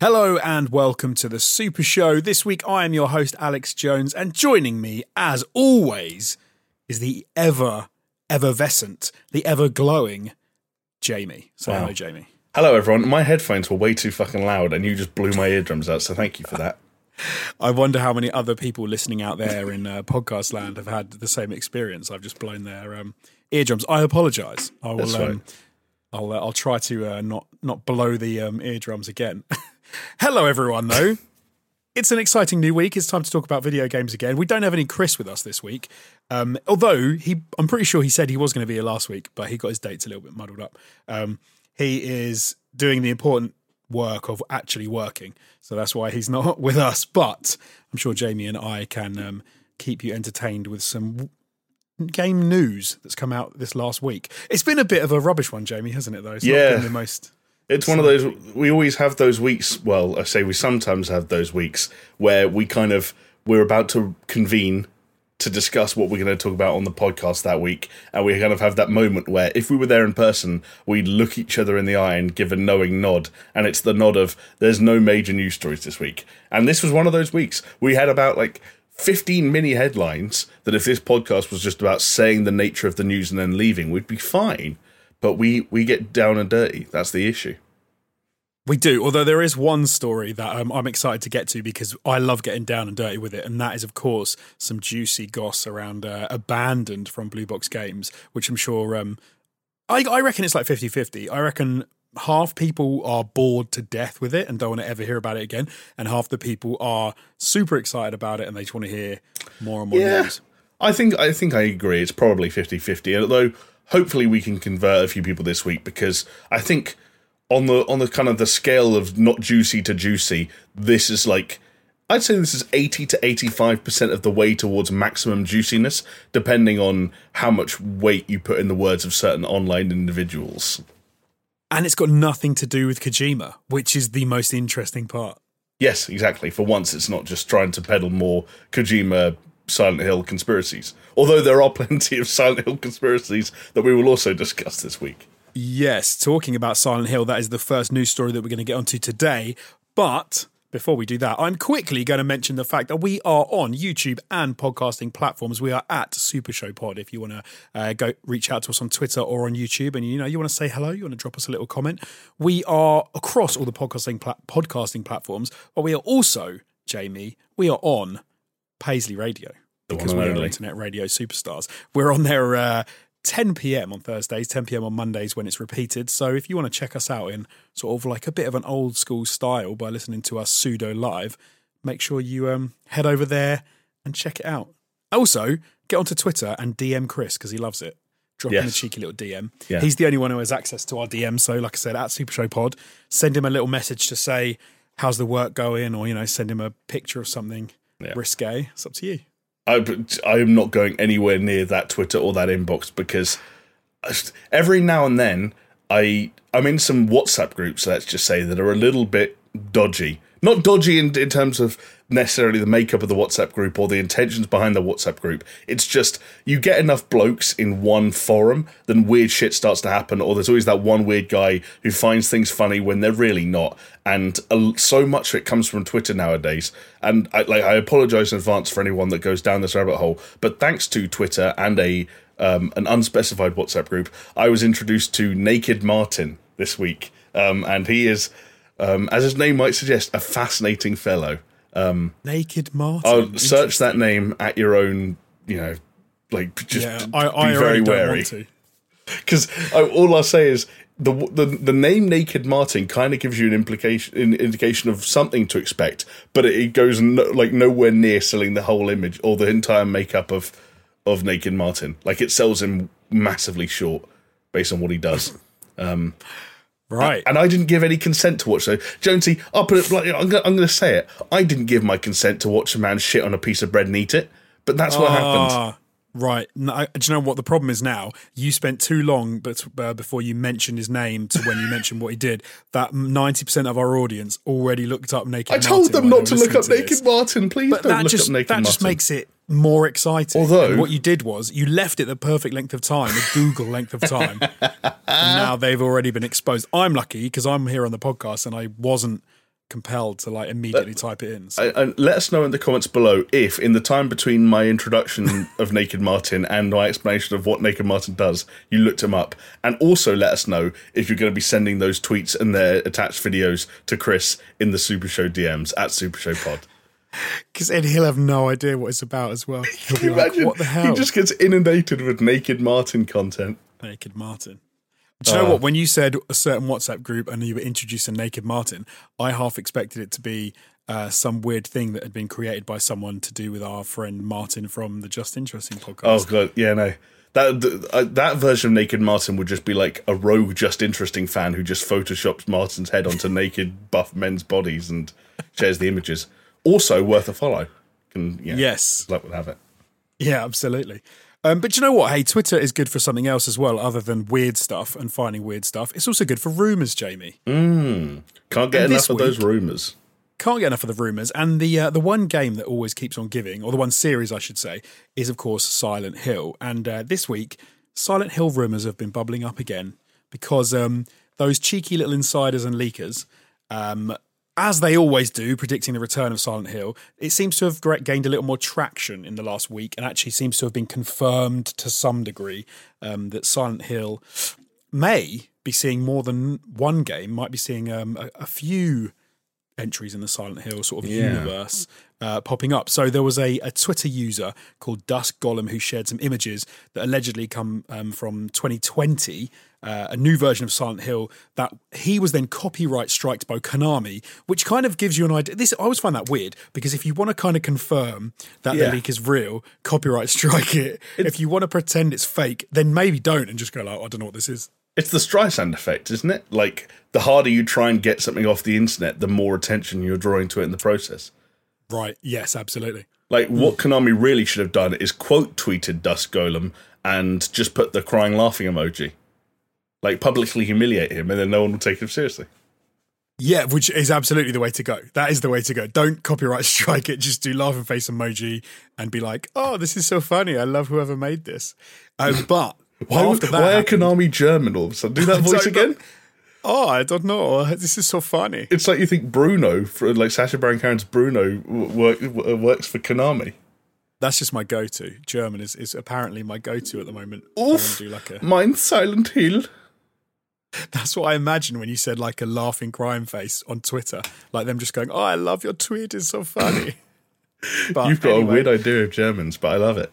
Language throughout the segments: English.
Hello and welcome to the Super Show. This week I am your host, Alex Jones, and joining me, as always, is the ever effervescent, the ever glowing Jamie. So, Wow. hello, Jamie. Hello, everyone. My headphones were way too fucking loud, and you just blew my eardrums out. So thank you for that. I wonder how many other people listening out there in uh, podcast land have had the same experience. I've just blown their um, eardrums. I apologise. I will. That's Um. I'll. Uh, I'll try to uh, not not blow the um, eardrums again. Hello, everyone. Though it's an exciting new week. It's time to talk about video games again. We don't have any Chris with us this week, um, although he. I'm pretty sure he said he was going to be here last week, but he got his dates a little bit muddled up. Um, he is doing the important work of actually working, so that's why he's not with us. But I'm sure Jamie and I can um, keep you entertained with some game news that's come out this last week. It's been a bit of a rubbish one, Jamie, hasn't it? Though it's Yeah. not been the most. It's one of those. We always have those weeks. Well, I say we sometimes have those weeks where we kind of we're about to convene to discuss what we're going to talk about on the podcast that week, and we kind of have that moment where if we were there in person, we'd look each other in the eye and give a knowing nod, and it's the nod of "There's no major news stories this week," and this was one of those weeks. We had about like. 15 mini headlines that if this podcast was just about saying the nature of the news and then leaving, we'd be fine. But we, we get down and dirty. That's the issue. We do, although there is one story that um, I'm excited to get to because I love getting down and dirty with it, and that is, of course, some juicy goss around uh, Abandoned from Blue Box Games, which I'm sure. Um, I, I reckon it's like 50 50. I reckon half people are bored to death with it and don't want to ever hear about it again, and half the people are super excited about it and they just want to hear more and more Yeah. news. I think I think I agree. It's probably 50-50. Although hopefully we can convert a few people this week because I think on the on the kind of the scale of not juicy to juicy, this is like I'd say this is 80 to 85% of the way towards maximum juiciness, depending on how much weight you put in the words of certain online individuals. And it's got nothing to do with Kojima, which is the most interesting part. Yes, exactly. For once, it's not just trying to peddle more Kojima Silent Hill conspiracies. Although there are plenty of Silent Hill conspiracies that we will also discuss this week. Yes, talking about Silent Hill, that is the first news story that we're going to get onto today. But before we do that, I'm quickly going to mention the fact that we are on YouTube and podcasting platforms. We are at Super Show Pod. If you want to uh, go reach out to us on Twitter or on YouTube, and you know you want to say hello, you want to drop us a little comment. We are across all the podcasting pla- podcasting platforms, but we are also Jamie. We are on Paisley Radio because we're internet radio superstars. We're on there uh, 10 p.m. on Thursdays, 10 p.m. on Mondays when it's repeated. So if you want to check us out in sort of like a bit of an old school style by listening to us pseudo live, make sure you um, head over there and check it out. Also, get onto Twitter and DM Chris because he loves it. Drop him a cheeky little DM. Yeah. He's the only one who has access to our DM. So, like I said, at Super Show Pod, send him a little message to say how's the work going, or you know, send him a picture of something Yeah. risque. It's up to you. I, I am not going anywhere near that Twitter or that inbox because every now and then I I'm in some WhatsApp groups. Let's just say that are a little bit dodgy. Not dodgy in, in terms of necessarily the makeup of the WhatsApp group or the intentions behind the WhatsApp group. It's just you get enough blokes in one forum, then weird shit starts to happen, or there's always that one weird guy who finds things funny when they're really not. And a, so much of it comes from Twitter nowadays. And I, like I apologize in advance for anyone that goes down this rabbit hole, but thanks to Twitter and a um, an unspecified WhatsApp group, I was introduced to Naked Martin this week, um, and he is, um, as his name might suggest, a fascinating fellow. Naked Martin. I'll search that name at your own, you know, like just Yeah, be I, I very already don't wary want to. because all I'll say is the the the name Naked Martin kind of gives you an implication, an indication of something to expect, but it, it goes no, like nowhere near selling the whole image or the entire makeup of of Naked Martin. Like it sells him massively short based on what he does. Right. And I didn't give any consent to watch. So Jonesy, I'll put it. Like, I'm going I'm to say it. I didn't give my consent to watch a man shit on a piece of bread and eat it. But that's what happened. Ah, Right. No, I- do you know what the problem is now? You spent too long but, uh, before you mentioned his name to when you mentioned what he did. That 90% of our audience already looked up Naked I told them not to look up to Naked. Martin. Please But don't that look just, up Naked Martin. that Martin. just makes it more exciting. Although- And what you did was you left it the perfect length of time, the Google length of time. and now they've already been exposed. I'm lucky because I'm here on the podcast and I wasn't compelled to like immediately uh, type it in. So. Let us know in the comments below if, in the time between my introduction of Naked Martin and my explanation of what Naked Martin does, you looked him up. And also let us know if you're going to be sending those tweets and their attached videos to Chris in the Super Show DMs at Super Show Pod. Because Ed, he'll have no idea what it's about as well. He'll be like, Imagine "What the hell?" he just gets inundated with Naked Martin content. Naked Martin. Do you know Uh. what? When you said a certain WhatsApp group and you were introducing Naked Martin, I half expected it to be uh, some weird thing that had been created by someone to do with our friend Martin from the Just Interesting podcast. Oh podcast. god, yeah, no. That uh, that version of Naked Martin would just be like a rogue, just interesting fan who just photoshops Martin's head onto naked, buff men's bodies and shares the images. Also worth a follow. Can yeah, yes. luck would have it. Yeah, absolutely. Um, but you know what? Hey, Twitter is good for something else as well, other than weird stuff and finding weird stuff. It's also good for rumors, Jamie. Can't get And enough of those rumors. can't get enough of the rumors. And the uh, the one game that always keeps on giving, or the one series I should say, is of course Silent Hill. And uh, this week, Silent Hill rumors have been bubbling up again because um, those cheeky little insiders and leakers. Um, as they always do, predicting the return of Silent Hill, it seems to have gained a little more traction in the last week and actually seems to have been confirmed to some degree um, that Silent Hill may be seeing more than one game, might be seeing um, a, a few entries in the Silent Hill sort of Yeah. universe uh, popping up. So there was a, a Twitter user called Dusk Golem who shared some images that allegedly come um, from 2020, uh, a new version of Silent Hill that he was then copyright striked by Konami, which kind of gives you an idea. This I always find that weird because if you want to kind of confirm that Yeah. the leak is real, copyright strike it. if you want to pretend it's fake, then maybe don't and just go like, I don't know what this is. It's the Streisand effect, isn't it? Like the harder you try and get something off the internet, the more attention you're drawing to it in the process. Right? Yes, absolutely. Like what Konami really should have done is quote tweeted Dusk Golem and just put the crying laughing emoji. Like publicly humiliate him and then no one will take him seriously. Yeah, which is absolutely the way to go. That is the way to go. Don't copyright strike it. Just do laughing face emoji and be like, "Oh, this is so funny. I love whoever made this." Um, but Why, after that, why are Konami German all of a sudden? Do that voice again? oh, I don't know. This is so funny. It's like you think Bruno, for, like Sacha Baron Cohen's Bruno, work, works for Konami. That's just my go-to. German is, is apparently my go-to at the moment. Oof. do like a, Mine Silent Hill. that's what I imagine when you said like a laughing crying face on Twitter, like them just going, "Oh, I love your tweet. It's so funny." But You've got anyway. a weird idea of Germans, but I love it.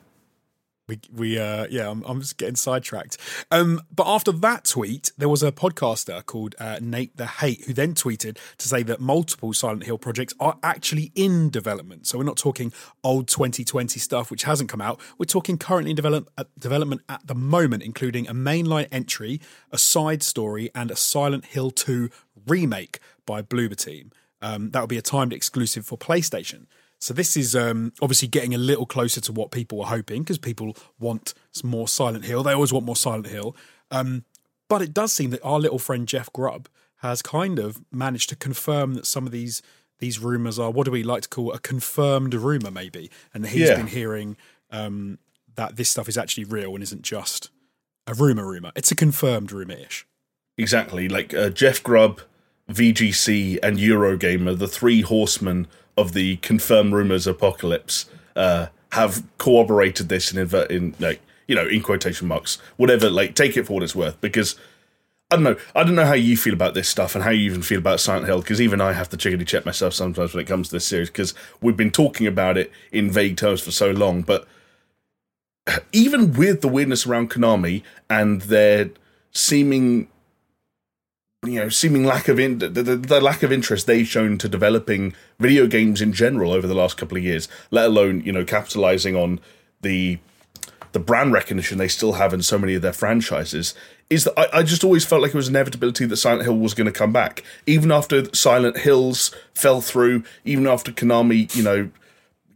We we uh yeah I'm, I'm just getting sidetracked. Um but after that tweet there was a podcaster called uh, nate the hate who then tweeted to say that multiple silent hill projects are actually in development. So we're not talking old 2020 stuff which hasn't come out. We're talking currently in develop, uh, development at the moment including a mainline entry a side story and a silent hill 2 remake by bloober team. Um, that would be a timed exclusive for playstation so this is um, obviously getting a little closer to what people were hoping because people want some more Silent Hill. They always want more Silent Hill. Um, but it does seem that our little friend Jeff Grubb has kind of managed to confirm that some of these these rumors are what do we like to call a confirmed rumor, maybe, and that he's Yeah. been hearing um, that this stuff is actually real and isn't just a rumor. Rumor. It's a confirmed rumor ish. Exactly. Like uh, Jeff Grubb, VGC, and Eurogamer, the three horsemen of the confirmed rumors apocalypse, uh, have corroborated this in, in like you know in quotation marks, whatever. Like take it for what it's worth, because I don't know. I don't know how you feel about this stuff and how you even feel about Silent Hill, because even I have to chickeny check myself sometimes when it comes to this series, because we've been talking about it in vague terms for so long, but even with the weirdness around Konami and their seeming you know seeming lack of in, the, the, the lack of interest they've shown to developing video games in general over the last couple of years let alone you know capitalizing on the the brand recognition they still have in so many of their franchises is that I, I just always felt like it was inevitability that Silent Hill was going to come back even after Silent Hills fell through even after Konami you know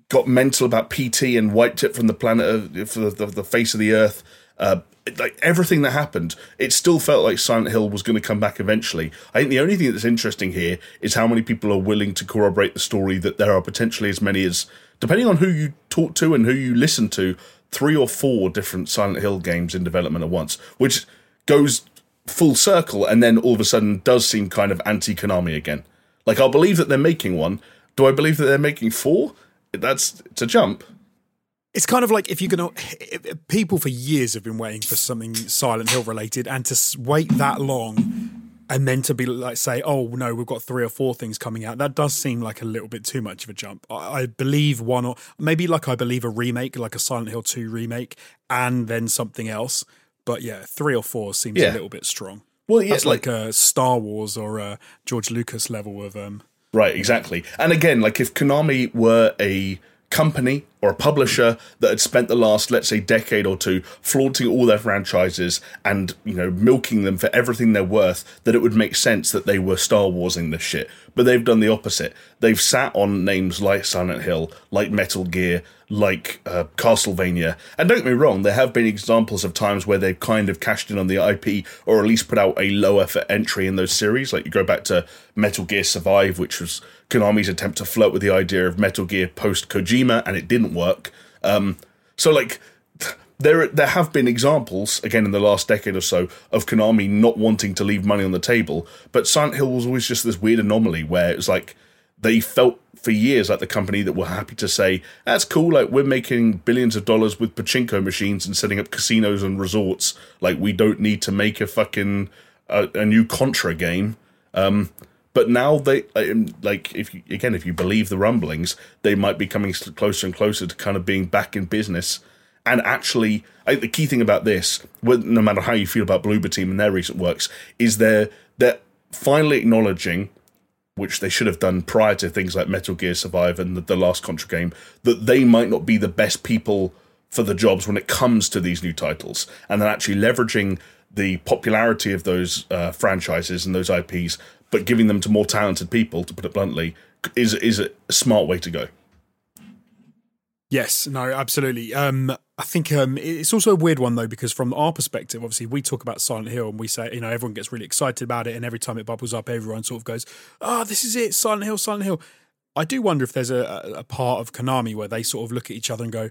got mental about PT and wiped it from the planet of, the, the, the face of the earth. Uh, like everything that happened, it still felt like Silent Hill was going to come back eventually. I think the only thing that's interesting here is how many people are willing to corroborate the story that there are potentially as many as, depending on who you talk to and who you listen to, three or four different Silent Hill games in development at once, which goes full circle and then all of a sudden does seem kind of anti Konami again. Like I'll believe that they're making one. Do I believe that they're making four? That's it's a jump. It's kind of like if you're gonna. People for years have been waiting for something Silent Hill related, and to wait that long, and then to be like say, "Oh no, we've got three or four things coming out." That does seem like a little bit too much of a jump. I, I believe one or maybe like I believe a remake, like a Silent Hill Two remake, and then something else. But yeah, three or four seems Yeah. a little bit strong. Well, yeah, That's like, a Star Wars or a George Lucas level of um. Right, exactly. And again, like if Konami were a company or a publisher that had spent the last, let's say, decade or two flaunting all their franchises and, you know, milking them for everything they're worth, that it would make sense that they were Star Warsing this shit. But they've done the opposite. They've sat on names like Silent Hill, like Metal Gear, like uh, Castlevania. And don't get me wrong, there have been examples of times where they've kind of cashed in on the IP or at least put out a low effort entry in those series. Like you go back to Metal Gear Survive, which was Konami's attempt to flirt with the idea of Metal Gear post Kojima, and it didn't work. Um, so, like, there there have been examples again in the last decade or so of Konami not wanting to leave money on the table, but Silent Hill was always just this weird anomaly where it was like they felt for years like the company that were happy to say that's cool like we're making billions of dollars with pachinko machines and setting up casinos and resorts like we don't need to make a fucking uh, a new contra game um but now they like if you again if you believe the rumblings they might be coming closer and closer to kind of being back in business. And actually I, the key thing about this no matter how you feel about bloober team and their recent works is they're they're finally acknowledging which they should have done prior to things like Metal Gear Survive and the, the last Contra game, that they might not be the best people for the jobs when it comes to these new titles, and then actually leveraging the popularity of those uh, franchises and those IPs, but giving them to more talented people, to put it bluntly, is is a smart way to go. Yes, no, absolutely. Um, I think um, it's also a weird one though because from our perspective, obviously we talk about Silent Hill and we say you know everyone gets really excited about it, and every time it bubbles up, everyone sort of goes, "Oh, this is it, Silent Hill, Silent Hill." I do wonder if there's a, a part of Konami where they sort of look at each other and go,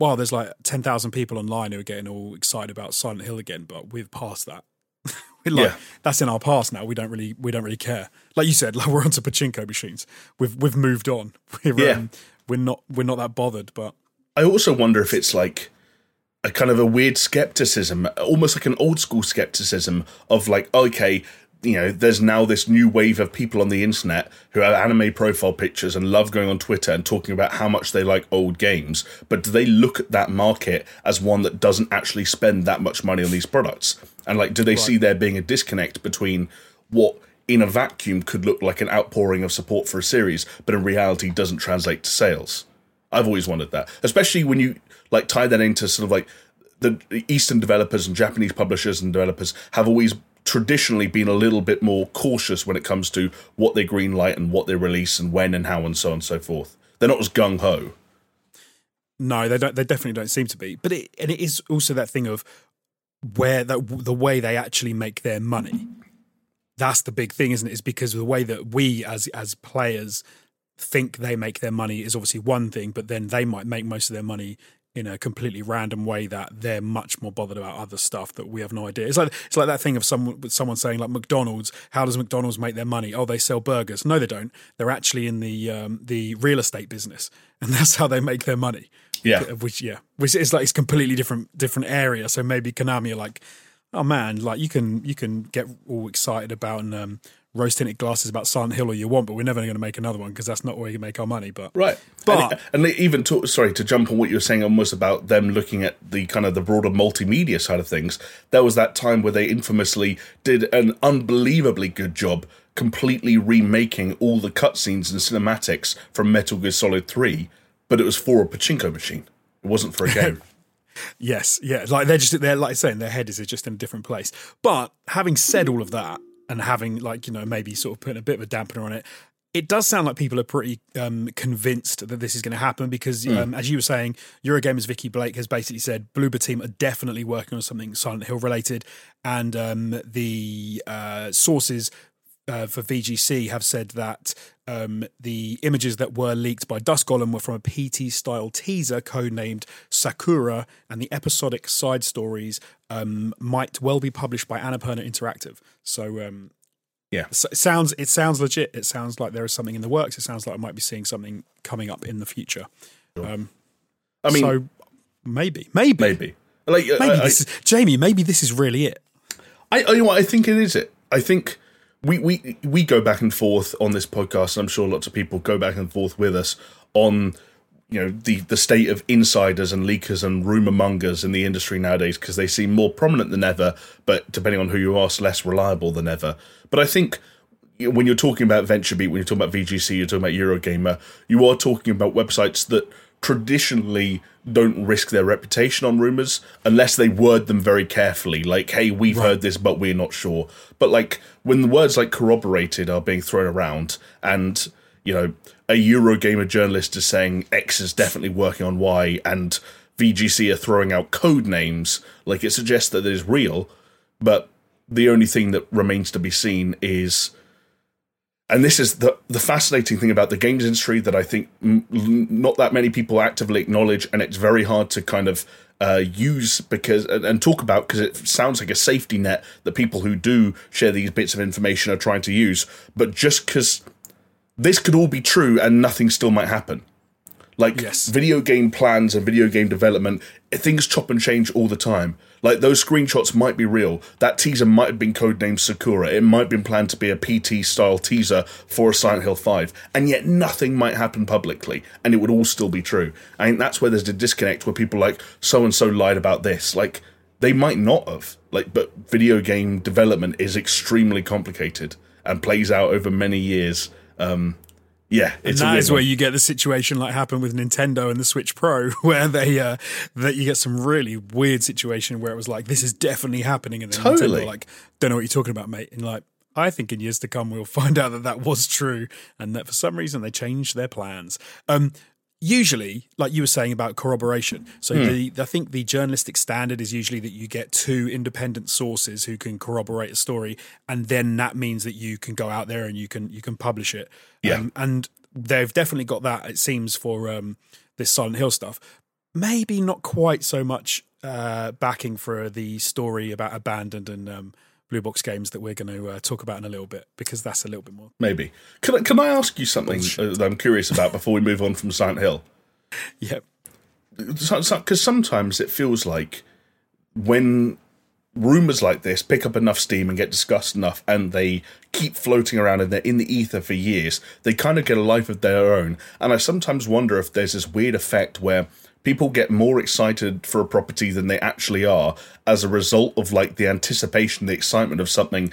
"Wow, there's like ten thousand people online who are getting all excited about Silent Hill again, but we've passed that." Like, Yeah. that's in our past now. We don't really, we don't really care. Like you said, like we're onto pachinko machines. We've we've moved on. We're, Yeah. um, we're not we're not that bothered. But I also wonder if it's like a kind of a weird skepticism, almost like an old school skepticism of like, okay, you know, there's now this new wave of people on the internet who have anime profile pictures and love going on Twitter and talking about how much they like old games. But do they look at that market as one that doesn't actually spend that much money on these products? And like, do they see there being a disconnect between what in a vacuum could look like an outpouring of support for a series, but in reality doesn't translate to sales? I've always wondered that, especially when you like tie that into sort of like the Eastern developers and Japanese publishers and developers have always traditionally been a little bit more cautious when it comes to what they greenlight and what they release and when and how and so on and so forth. They're not as gung ho. no, they don't. They definitely don't seem to be. But it and it is also that thing of where the the way they actually make their money. That's the big thing, isn't it? Is because the way that we as as players think they make their money is obviously one thing, but then they might make most of their money in a completely random way that they're much more bothered about other stuff that we have no idea. It's like it's like that thing of someone with someone saying like McDonald's. How does McDonald's make their money? Oh, they sell burgers. No, they don't. They're actually in the um, the real estate business, and that's how they make their money. Yeah. which yeah, which is like it's completely different different area. So maybe Konami are like, oh man, like you can you can get all excited about and um, rose tinted glasses about Silent Hill all you want, but we're never going to make another one because that's not where you make our money. But Right. But- and, and they even talk, sorry to jump on what you were saying almost about them looking at the kind of the broader multimedia side of things. There was that time where they infamously did an unbelievably good job completely remaking all the cutscenes and cinematics from Metal Gear Solid 3, but it was for a pachinko machine. It wasn't for a game. Yes, yeah, like they're just they're like saying their head is just in a different place. But having said all of that, and having like you know maybe sort of putting a bit of a dampener on it, it does sound like people are pretty um, convinced that this is going to happen because, um, as you were saying, Eurogamer's Vikki Blake has basically said Bloober Team are definitely working on something Silent Hill related, and um, the uh, sources uh, for VGC have said that um, the images that were leaked by Dusk Golem were from a PT style teaser codenamed Sakura, and the episodic side stories um, might well be published by Annapurna Interactive. So, um, Yeah. So it sounds it sounds legit. It sounds like there is something in the works. It sounds like I might be seeing something coming up in the future. Um, I mean, so maybe, maybe, maybe. Like, maybe I, this is Jamie. Maybe this is really it. I, I, you know what, I think it is it. I think we, we we go back and forth on this podcast, and I'm sure lots of people go back and forth with us on you know the the state of insiders and leakers and rumor mongers in the industry nowadays because they seem more prominent than ever, but depending on who you ask, less reliable than ever. But I think when you're talking about VentureBeat, when you're talking about VGC, you're talking about Eurogamer, you are talking about websites that traditionally don't risk their reputation on rumors unless they word them very carefully. Like, hey, we've Right. heard this, but we're not sure. But like when the words like corroborated are being thrown around and you know, a Eurogamer journalist is saying X is definitely working on Y and VGC are throwing out code names, like it suggests that it is real, but the only thing that remains to be seen is and this is the the fascinating thing about the games industry that I think m- l- not that many people actively acknowledge, and it's very hard to kind of uh, use because and, and talk about because it sounds like a safety net that people who do share these bits of information are trying to use. But just because this could all be true and nothing still might happen. Like Yes. video game plans and video game development, things chop and change all the time. Like those screenshots might be real. That teaser might have been codenamed Sakura. It might have been planned to be a PT style teaser for a Silent Hill 5. And yet nothing might happen publicly and it would all still be true. I that's where there's a disconnect where people like so and so lied about this. Like they might not have. Like but video game development is extremely complicated and plays out over many years. Um yeah, And weird is where one. you get the situation like happened with Nintendo and the Switch Pro, where they uh, that you get some really weird situation where it was like, this is definitely happening, and then Totally. Nintendo were like, don't know what you're talking about, mate, and like. I think in years to come we'll find out that that was true, and that for some reason they changed their plans. Um, usually, like you were saying about corroboration, so Hmm. the I think the journalistic standard is usually that you get two independent sources who can corroborate a story, and then that means that you can go out there and you can you can publish it. Yeah. Um, and they've definitely got that. It seems for um, this Silent Hill stuff. Maybe not quite so much uh, backing for the story about abandoned and um, blue box games that we're going to uh, talk about in a little bit because that's a little bit more. Maybe. Can I, can I ask you something uh, that I'm curious about before we move on from Silent Hill? Yeah, Because sometimes it feels like when rumors like this pick up enough steam and get discussed enough and they keep floating around and they're in the ether for years, they kind of get a life of their own. And I sometimes wonder if there's this weird effect where people get more excited for a property than they actually are as a result of like the anticipation, the excitement of something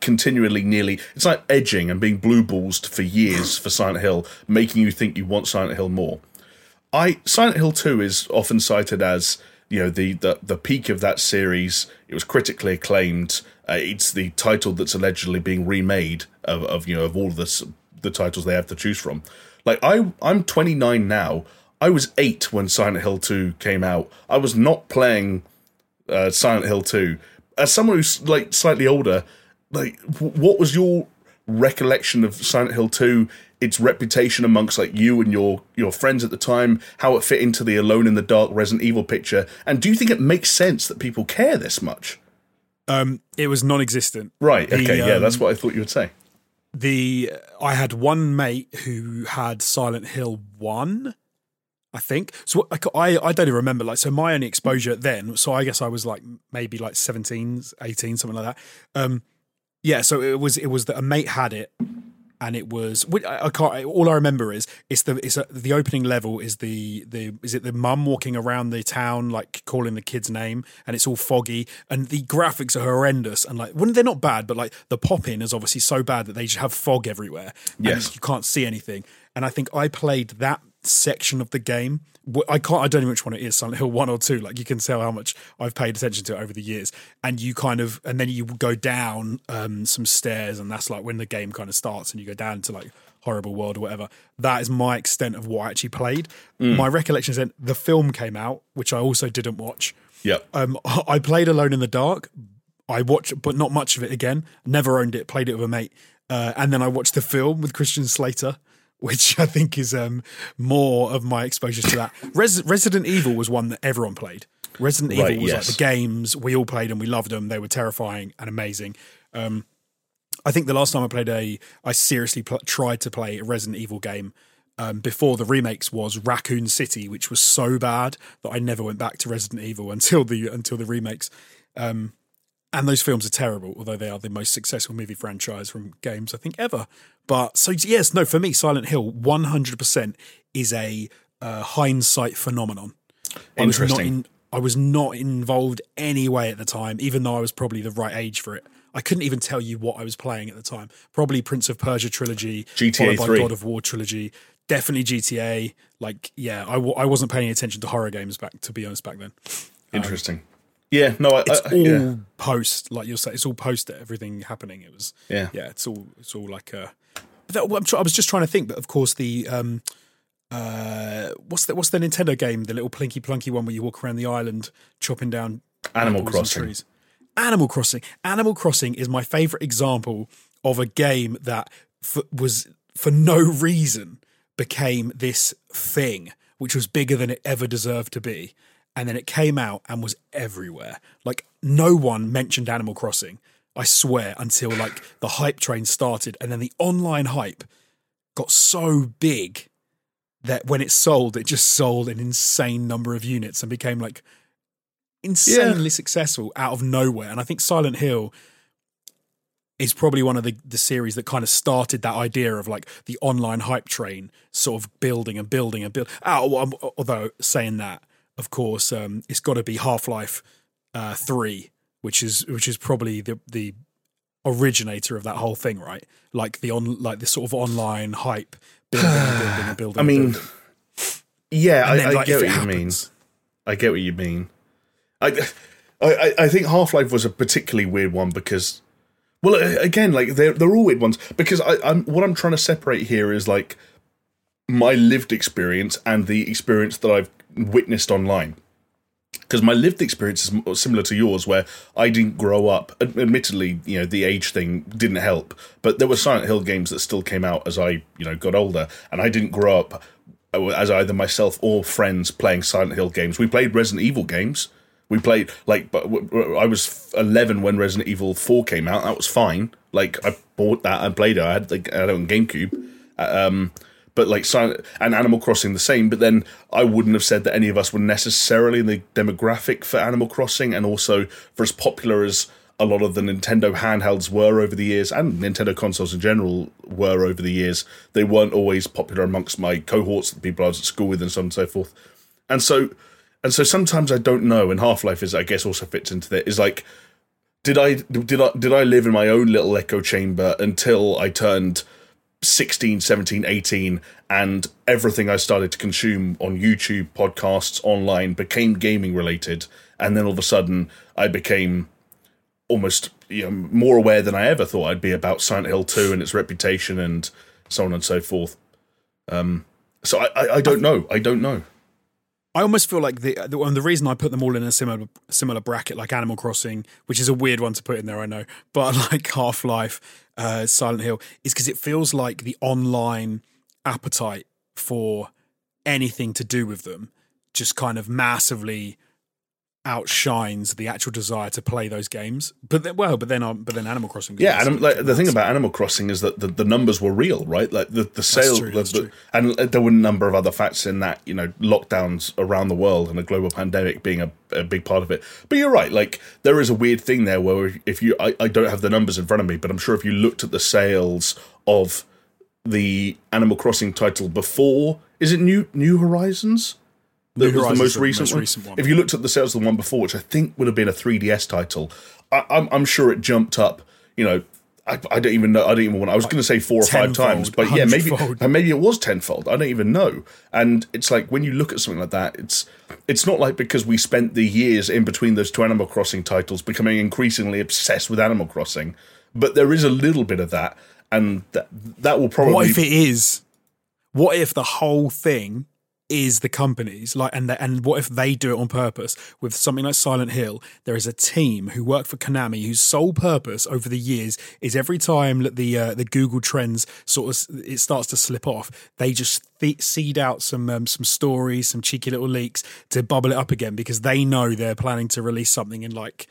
continually nearly. It's like edging and being blue balls for years for Silent Hill, making you think you want Silent Hill more. I Silent Hill 2 is often cited as you know the the, the peak of that series. It was critically acclaimed. Uh, it's the title that's allegedly being remade of, of you know of all the s- the titles they have to choose from. Like I I'm 29 now. I was eight when Silent Hill 2 came out. I was not playing uh, Silent Hill 2. As someone who's like slightly older, like what was your recollection of Silent Hill 2, its reputation amongst like you and your your friends at the time, how it fit into the Alone in the Dark Resident Evil picture, and do you think it makes sense that people care this much? um, it was non-existent. Right. The, Okay. yeah, um, that's what I thought you would say. the I had one mate who had Silent Hill one, I think. So I I, I don't even remember. Like so, my only exposure then. So I guess I was like maybe like 17, 18, something like that. Um, yeah. So it was it was that a mate had it. And it was. I can't. All I remember is it's the it's a, the opening level is the the is it the mum walking around the town like calling the kid's name and it's all foggy and the graphics are horrendous and like when they're not bad but like the pop in is obviously so bad that they just have fog everywhere and Yes. you can't see anything and I think I played that section of the game. I can't. I don't know which one it is, Silent Hill one or two. Like you can tell how much I've paid attention to it over the years. And you kind of, and then you go down um, some stairs, and that's like when the game kind of starts, and you go down to like horrible world or whatever. That is my extent of what I actually played. My recollection is that the film came out, which I also didn't watch. Yep. Um, I played Alone in the Dark. I watched, but not much of it again. Never owned it. Played it with a mate, uh, and then I watched the film with Christian Slater, which I think is um, more of my exposure to that. Res- Resident Evil was one that everyone played. Resident Right, Evil was yes. like the games we all played and we loved them. They were terrifying and amazing. Um, I think the last time I played a, I seriously pl- tried to play a Resident Evil game um, before the remakes was Raccoon City, which was so bad that I never went back to Resident Evil until the until the remakes. Um, and those films are terrible, although they are the most successful movie franchise from games I think ever. But so yes, no, for me, Silent Hill 100% is a uh, hindsight phenomenon. I was not Interesting. in, I was not involved anyway at the time, even though I was probably the right age for it. I couldn't even tell you what I was playing at the time. Probably Prince of Persia trilogy, GTA followed by 3. God of War trilogy, definitely GTA. Like, yeah, I, w- I wasn't paying attention to horror games back, to be honest, back then. Interesting. Yeah, no, I, It's I- all yeah, post, like you'll say, it's all post everything happening. It was, yeah. yeah, it's all, it's all like a. But that, try, I was just trying to think, but of course the um, uh, what's the what's the Nintendo game, the little plinky plunky one where you walk around the island chopping down Animal Crossing. trees. Animal Crossing. Animal Crossing is my favorite example of a game that f- was for no reason became this thing, which was bigger than it ever deserved to be. And then it came out and was everywhere. Like no one mentioned Animal Crossing, I swear, until like the hype train started. And then the online hype got so big that when it sold, it just sold an insane number of units and became like insanely successful out of nowhere. And I think Silent Hill is probably one of the, the series that kind of started that idea of like the online hype train sort of building and building and build. Oh, although saying that, of course, um, it's got to be Half Life uh, Three, which is which is probably the the originator of that whole thing, right? Like the on like the sort of online hype building and building and building. I mean, building. yeah, And then, I, I like, get what it you mean. I get what you mean. I, I, I think Half Life was a particularly weird one because, well, again, like they're they're all weird ones because I, I'm what I'm trying to separate here is like my lived experience and the experience that I've witnessed online. Because my lived experience is similar to yours, where I didn't grow up. Admittedly, you know the age thing didn't help, but there were Silent Hill games that still came out as I, you know, got older, and I didn't grow up uh, as either myself or friends playing Silent Hill games. We played Resident Evil games. We played like, I was eleven when Resident Evil Four came out. That was fine. Like I bought that and played it. I had like I had it on GameCube. Um, but like Silent and Animal Crossing the same. But then I wouldn't have said that any of us were necessarily in the demographic for Animal Crossing, and also for as popular as a lot of the Nintendo handhelds were over the years, and Nintendo consoles in general were over the years. They weren't always popular amongst my cohorts, the people I was at school with, and so on and so forth. And so, and so sometimes I don't know. And Half Life is, I guess, also fits into that. Is like, did I did I did I live in my own little echo chamber until I turned 16, 17, 18, and everything I started to consume on YouTube, podcasts, online became gaming related. And then all of a sudden, I became almost you know, more aware than I ever thought I'd be about Silent Hill 2 and its reputation and so on and so forth. Um, so I, I, I don't know. I don't know. I almost feel like the the, and the reason I put them all in a similar similar bracket, like Animal Crossing, which is a weird one to put in there, I know, but like Half Life, uh, Silent Hill, is because it feels like the online appetite for anything to do with them just kind of massively outshines the actual desire to play those games. But then, well, but then um, but then Animal Crossing, Yeah, and like, the thing about Animal Crossing is that the, the numbers were real, right? Like the the sale, true, the- the- and there were a number of other facts in that. You know, lockdowns around the world and a global pandemic being a, a big part of it. But you're right. Like there is a weird thing there where if you, I, I don't have the numbers in front of me, but I'm sure if you looked at the sales of the Animal Crossing title before, is it New New Horizons? New That was the most the recent, most one. recent one. If you looked at the sales of the one before, which I think would have been a 3DS title, I, I'm, I'm sure it jumped up. You know, I, I don't even know. I don't even want. I was going to say four or five times, but yeah, maybe and maybe it was tenfold. I don't even know. And it's like when you look at something like that, it's it's not like because we spent the years in between those two Animal Crossing titles becoming increasingly obsessed with Animal Crossing, but there is a little bit of that, and that that will probably what if it is? What if the whole thing is the companies like and the, and what if they do it on purpose with something like Silent Hill there is a team who work for Konami whose sole purpose over the years is every time that the uh, the Google trends sort of it starts to slip off they just th- seed out some um, some stories some cheeky little leaks to bubble it up again because they know they're planning to release something in like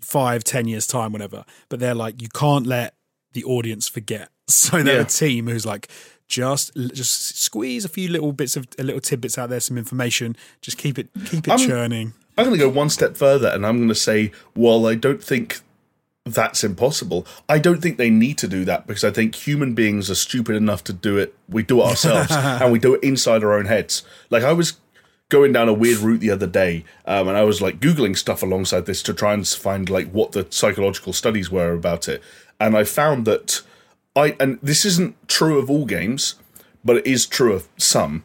five ten years time whatever but they're like you can't let the audience forget. So they're Yeah. a team who's like just just squeeze a few little bits of a little tidbits out there, some information. Just keep it keep it I'm- churning. I'm going to go one step further, and I'm going to say, while I don't think that's impossible, I don't think they need to do that because I think human beings are stupid enough to do it. We do it ourselves, and we do it inside our own heads. Like I was going down a weird route the other day, um, and I was like googling stuff alongside this to try and find like what the psychological studies were about it, and I found that I and this isn't true of all games, but it is true of some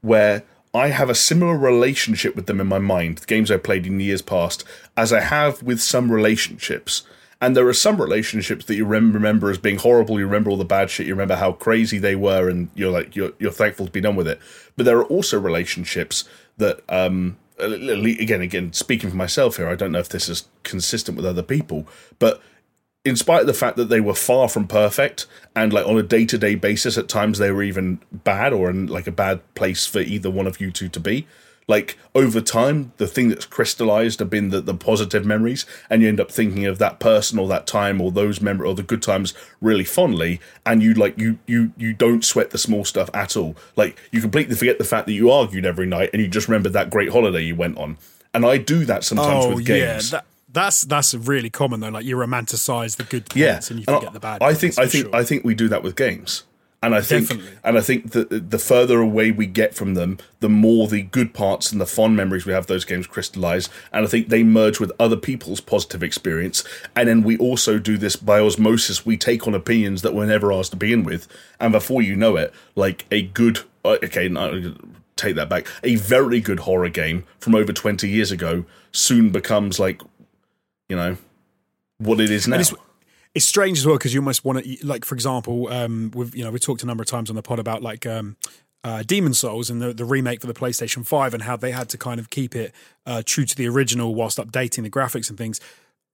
where I have a similar relationship with them in my mind, the games I played in years past, as I have with some relationships. And there are some relationships that you rem- remember as being horrible. You remember all the bad shit. You remember how crazy they were, and you're like you're you're thankful to be done with it. But there are also relationships that, um, again, again, speaking for myself here, I don't know if this is consistent with other people, but in spite of the fact that they were far from perfect and like on a day-to-day basis at times they were even bad or in like a bad place for either one of you two to be like over time the thing that's crystallized have been the, the positive memories and you end up thinking of that person or that time or those memory or the good times really fondly and you like you you you don't sweat the small stuff at all. Like you completely forget the fact that you argued every night and you just remember that great holiday you went on. And i do that sometimes Oh with yeah, games. that, that's that's really common though. Like you romanticize the good yeah, and you and forget I, the bad. I think I think sure. I think we do that with games, and I think Definitely. and I think that the further away we get from them, the more the good parts and the fond memories we have those games crystallize, and I think they merge with other people's positive experience, and then we also do this by osmosis. We take on opinions that we're never asked to begin with, and before you know it, like a good uh, okay. No, Take that back. A very good horror game from over 20 years ago soon becomes like, you know, what it is now. it's- it's strange as well because you almost want to like for example um we've you know we talked a number of times on the pod about like um uh, Demon's Souls and the, the remake for the PlayStation 5 and how they had to kind of keep it uh, true to the original whilst updating the graphics and things.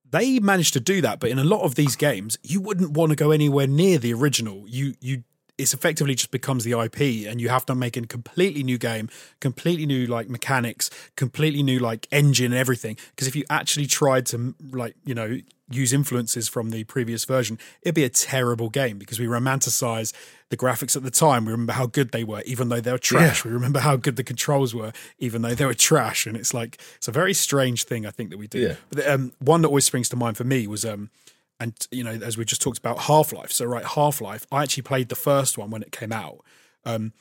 They managed to do that, but in a lot of these games, you wouldn't want to go anywhere near the original. You you it's effectively just becomes the IP and you have to make a completely new game, completely new like mechanics, completely new like engine and everything. Because if you actually tried to like, you know, use influences from the previous version, it'd be a terrible game because we romanticize the graphics at the time. We remember how good they were, even though they were trash. We remember how good the controls were, even though they were trash. And it's like it's a very strange thing I think that we do. Yeah. But um, one that always springs to mind for me was um, and you know, as we just talked about Half Life. So right, Half Life. I actually played the first one when it came out. Um,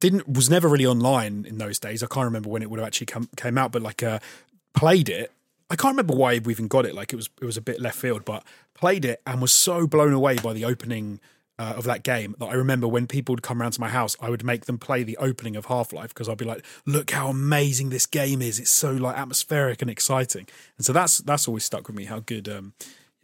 didn't was never really online in those days. I can't remember when it would have actually come came out, but like uh, played it. I can't remember why we even got it. Like it was it was a bit left field, but played it and was so blown away by the opening uh, of that game that I remember when people would come around to my house, I would make them play the opening of Half Life because I'd be like, "Look how amazing this game is! It's so like atmospheric and exciting." And so that's that's always stuck with me. How good um,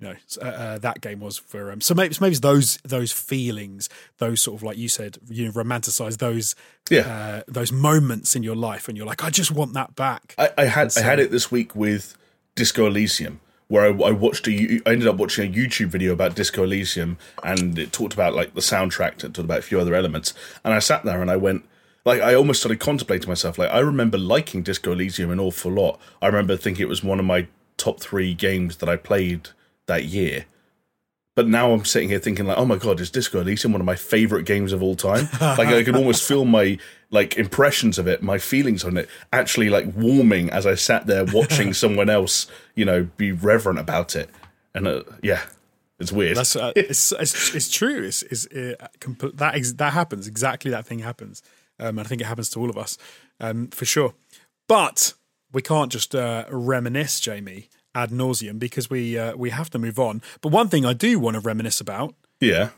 you know uh, uh, that game was for um, so maybe maybe it's those those feelings those sort of like you said you know, romanticize those Yeah. uh, those moments in your life and you're like I just want that back I, I had I had it this week with Disco Elysium, where I, I watched a I ended up watching a YouTube video about Disco Elysium, and it talked about like the soundtrack, it talked about a few other elements, and I sat there and I went. Like I almost started contemplating myself. Like I remember liking Disco Elysium an awful lot. I remember thinking it was one of my top three games that I played that year. But now I'm sitting here thinking like, oh my god, is Disco Elysium one of my favorite games of all time? like I can almost feel my like impressions of it, my feelings on it, actually like warming as I sat there watching someone else, you know, be reverent about it. And uh, yeah, it's weird. that's uh, it's, it's it's true it's, it's uh, comp- that ex- that happens exactly that thing happens um, and I think it happens to all of us um, for sure but we can't just uh, reminisce Jamie ad nauseum because we uh, we have to move on but one thing I do want to reminisce about yeah,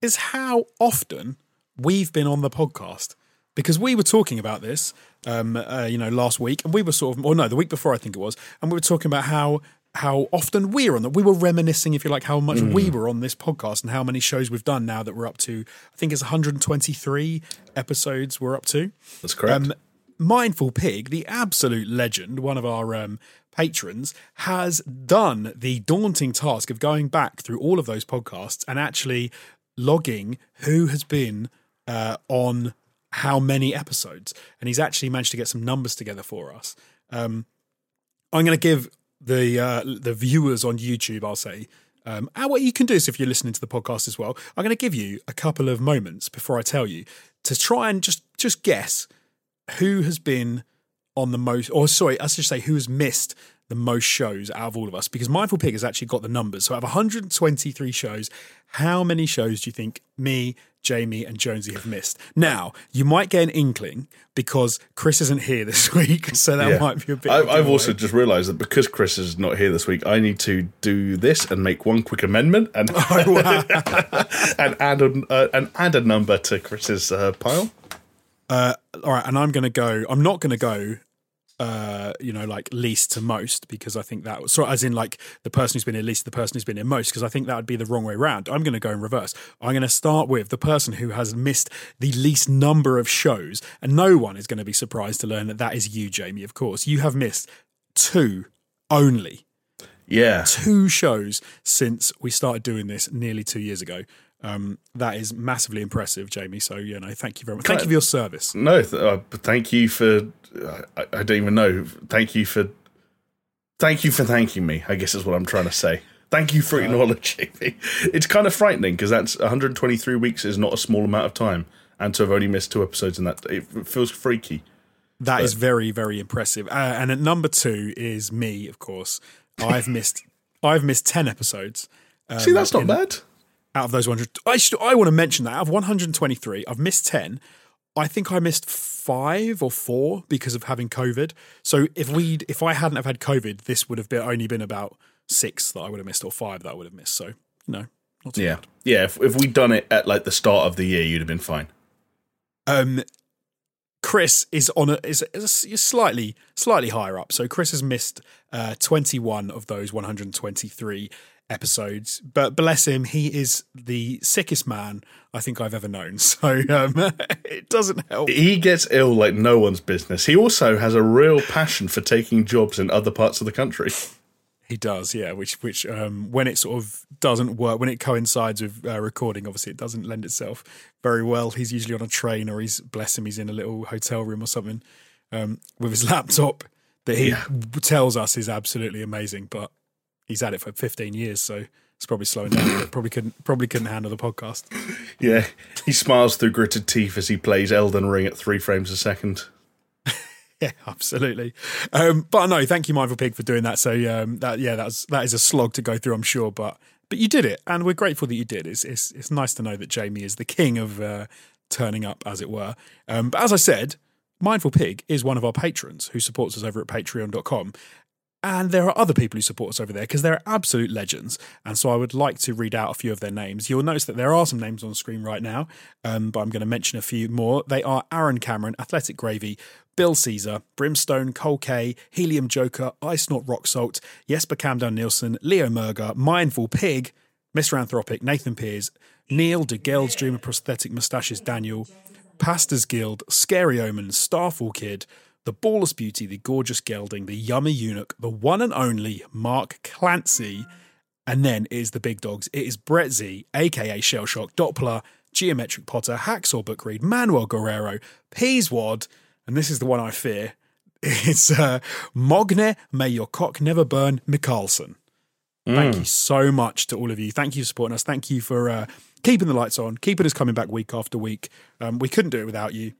is how often we've been on the podcast because we were talking about this, um, uh, you know, last week, and we were sort of, or no, the week before I think it was, and we were talking about how how often we're on that. We were reminiscing, if you like, how much we were on this podcast and how many shows we've done now that we're up to. I think it's 123 episodes we're up to. that's correct. Um, Mindful Pig, the absolute legend, one of our um, patrons, has done the daunting task of going back through all of those podcasts and actually logging who has been uh, on how many episodes. And he's actually managed to get some numbers together for us. Um, I'm going to give the uh, the viewers on YouTube, I'll say, Um, and what you can do is if you're listening to the podcast as well, I'm going to give you a couple of moments before I tell you to try and just just guess who has been on the most, or sorry, I should say who has missed the most shows out of all of us because Mindful Pig has actually got the numbers. So out of 123 shows, how many shows do you think me, Jamie, and Jonesy have missed? Now, you might get an inkling because Chris isn't here this week, so that Yeah. might be a bit. I, I've also just realised that because Chris is not here this week, I need to do this and make one quick amendment and Oh, and add a uh, and add a number to Chris's uh, pile. All right, and I'm going to go. I'm not going to go. Uh, you know, like least to most, because I think that so as in like the person who's been here least, the person who's been in most, because I think that would be the wrong way around. I'm going to go in reverse. I'm going to start with the person who has missed the least number of shows, and no one is going to be surprised to learn that that is you, Jamie. Of course, you have missed two only Yeah, two shows since we started doing this nearly two years ago. Um, that is massively impressive, Jamie. So you know, thank you very much. Thank you for your service. no, th- uh, thank you for. I, I don't even know. Thank you for. Thank you for thanking me. I guess is what I'm trying to say. Thank you for acknowledging me. It's kind of frightening because that's 123 weeks is not a small amount of time, and to have only missed two episodes in that, it feels freaky. That is very, very impressive. Uh, and at number two is me, of course. I've missed, I've missed ten episodes. Um, See, that's not in- bad. Out of those 100. I should, I want to mention that out of 123, I've missed 10. I think I missed five or four because of having COVID. So if we, if I hadn't have had COVID, this would have been only been about six that I would have missed or five that I would have missed. So you know, not too Yeah, bad. yeah. If, if we'd done it at like the start of the year, you'd have been fine. Um, Chris is on a is, is is slightly slightly higher up. So Chris has missed uh, 21 of those 123 episodes, but bless him, he is the sickest man I think I've ever known. So um, it doesn't help. He gets ill like no one's business. He also has a real passion for taking jobs in other parts of the country. He does, yeah. Which which um, when it sort of doesn't work, when it coincides with uh, recording, obviously it doesn't lend itself very well. He's usually on a train, or he's bless him, he's in a little hotel room or something um, with his laptop that he tells us is absolutely amazing. But he's had it for 15 years, so it's probably slowing down. probably couldn't probably couldn't handle the podcast. Yeah, he smiles through gritted teeth as he plays Elden Ring at three frames a second. Yeah, absolutely. Um, but no, thank you, Mindful Pig, for doing that. So um, that yeah, that's that is a slog to go through, I'm sure. But but you did it, and we're grateful that you did. It's it's, it's nice to know that Jamie is the king of uh, turning up, as it were. Um, but as I said, Mindful Pig is one of our patrons who supports us over at Patreon.com. And there are other people who support us over there because they're absolute legends. And so I would like to read out a few of their names. You'll notice that there are some names on screen right now, um, but I'm going to mention a few more. They are Aaron Cameron, Athletic Gravy, Bill Caesar, Brimstone, Cole K, Helium Joker, Ice Not Rock Salt, Jesper Camdown Nielsen, Leo Merger, Mindful Pig, Mr. Anthropic, Nathan Pears, Neil de Geld's Dream of Prosthetic Moustaches Daniel, Pastors Guild, Scary Omen, Starfall Kid, The Ballless Beauty, The Gorgeous Gelding, The Yummy Eunuch, The One and Only Mark Clancy, and then it is the big dogs. It is Brett Z, aka Shellshock, Doppler, Geometric Potter, Hacksaw Book Read, Manuel Guerrero, Peaswad, and this is the one I fear. It's uh, Mogne, May Your Cock Never Burn, Mikkelsen. Thank you so much to all of you. Thank you for supporting us. Thank you for uh, keeping the lights on, keeping us coming back week after week. Um, we couldn't do it without you.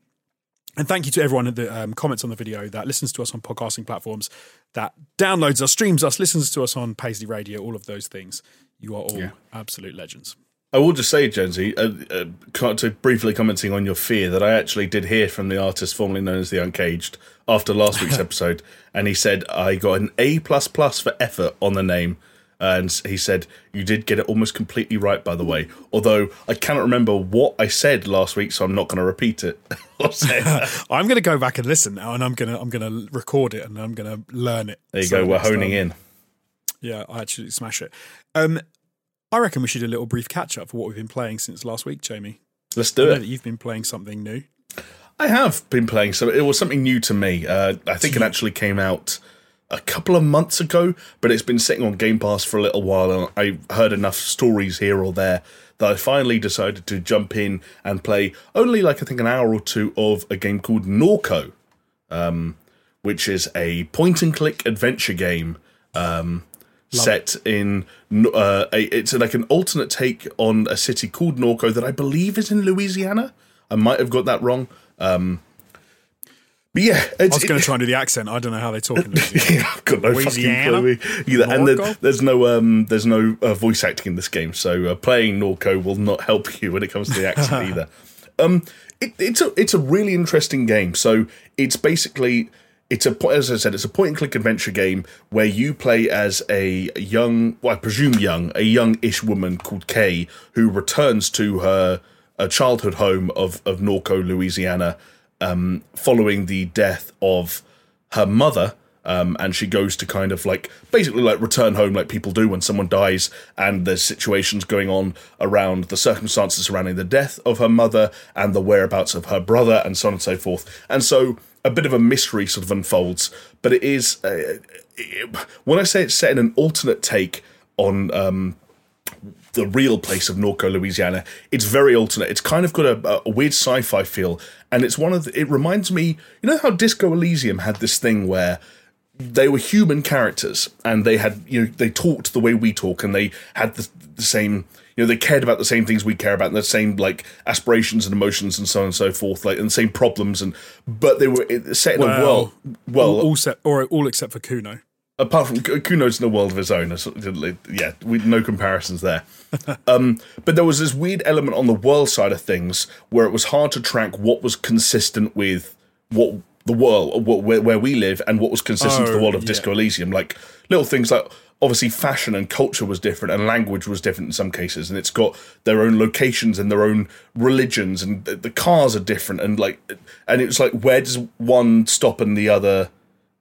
And thank you to everyone that um, comments on the video, that listens to us on podcasting platforms, that downloads us, streams us, listens to us on Paisley Radio, all of those things. You are all absolute legends. I will just say, Jonesy, uh, uh, to briefly commenting on your fear, that I actually did hear from the artist formerly known as the Uncaged after last week's episode, and he said I got an A plus plus for effort on the name, and he said you did get it almost completely right, by the way. Although I cannot remember what I said last week, so I'm not going to repeat it. I'll say that. I'm going to go back and listen now, and I'm going to I'm going to record it and I'm going to learn it. There you So go. We're honing time- in. Yeah, I actually smash it. Um, I reckon we should do a little brief catch up for what we've been playing since last week, Jamie. Let's I do know it. you've been playing something new. I have been playing some. It was something new to me. Uh, I think it actually came out a couple of months ago, but it's been sitting on Game Pass for a little while, and I heard enough stories here or there that I finally decided to jump in and play only like I think an hour or two of a game called Norco, um, which is a point and click adventure game um, set in uh, a, it's like an alternate take on a city called Norco that I believe is in Louisiana. I might have got that wrong. Um, but yeah, I was going to try and do the accent. I don't know how they talk in Louisiana. yeah, I've got no Louisiana? fucking clue either. And there, there's no um, there's no uh, voice acting in this game, so uh, playing Norco will not help you when it comes to the accent either. Um, it, it's a it's a really interesting game. So it's basically it's a as I said, it's a point and click adventure game where you play as a young, well, I presume young, a young-ish woman called Kay who returns to her a childhood home of of Norco, Louisiana, um, following the death of her mother. Um, and she goes to kind of like basically like return home like people do when someone dies and there's situations going on around the circumstances surrounding the death of her mother and the whereabouts of her brother and so on and so forth and so a bit of a mystery sort of unfolds but it is uh, it, when i say it's set in an alternate take on um, the real place of Norco, Louisiana. It's very alternate. It's kind of got a, a weird sci-fi feel, and it's one of. The, it reminds me, you know, how Disco Elysium had this thing where they were human characters and they had you know they talked the way we talk and they had the, the same you know they cared about the same things we care about and the same like aspirations and emotions and so on and so forth like and the same problems and but they were set in well, a world well all, all set or all except for Cuno apart from Cuno's in a world of his own. Yeah, we, no comparisons there. um, but there was this weird element on the world side of things where it was hard to track what was consistent with what the world where, where we live and what was consistent oh, to the world of yeah. Disco Elysium. Like little things like obviously fashion and culture was different and language was different in some cases and it's got their own locations and their own religions and the cars are different and like and it's like where does one stop and the other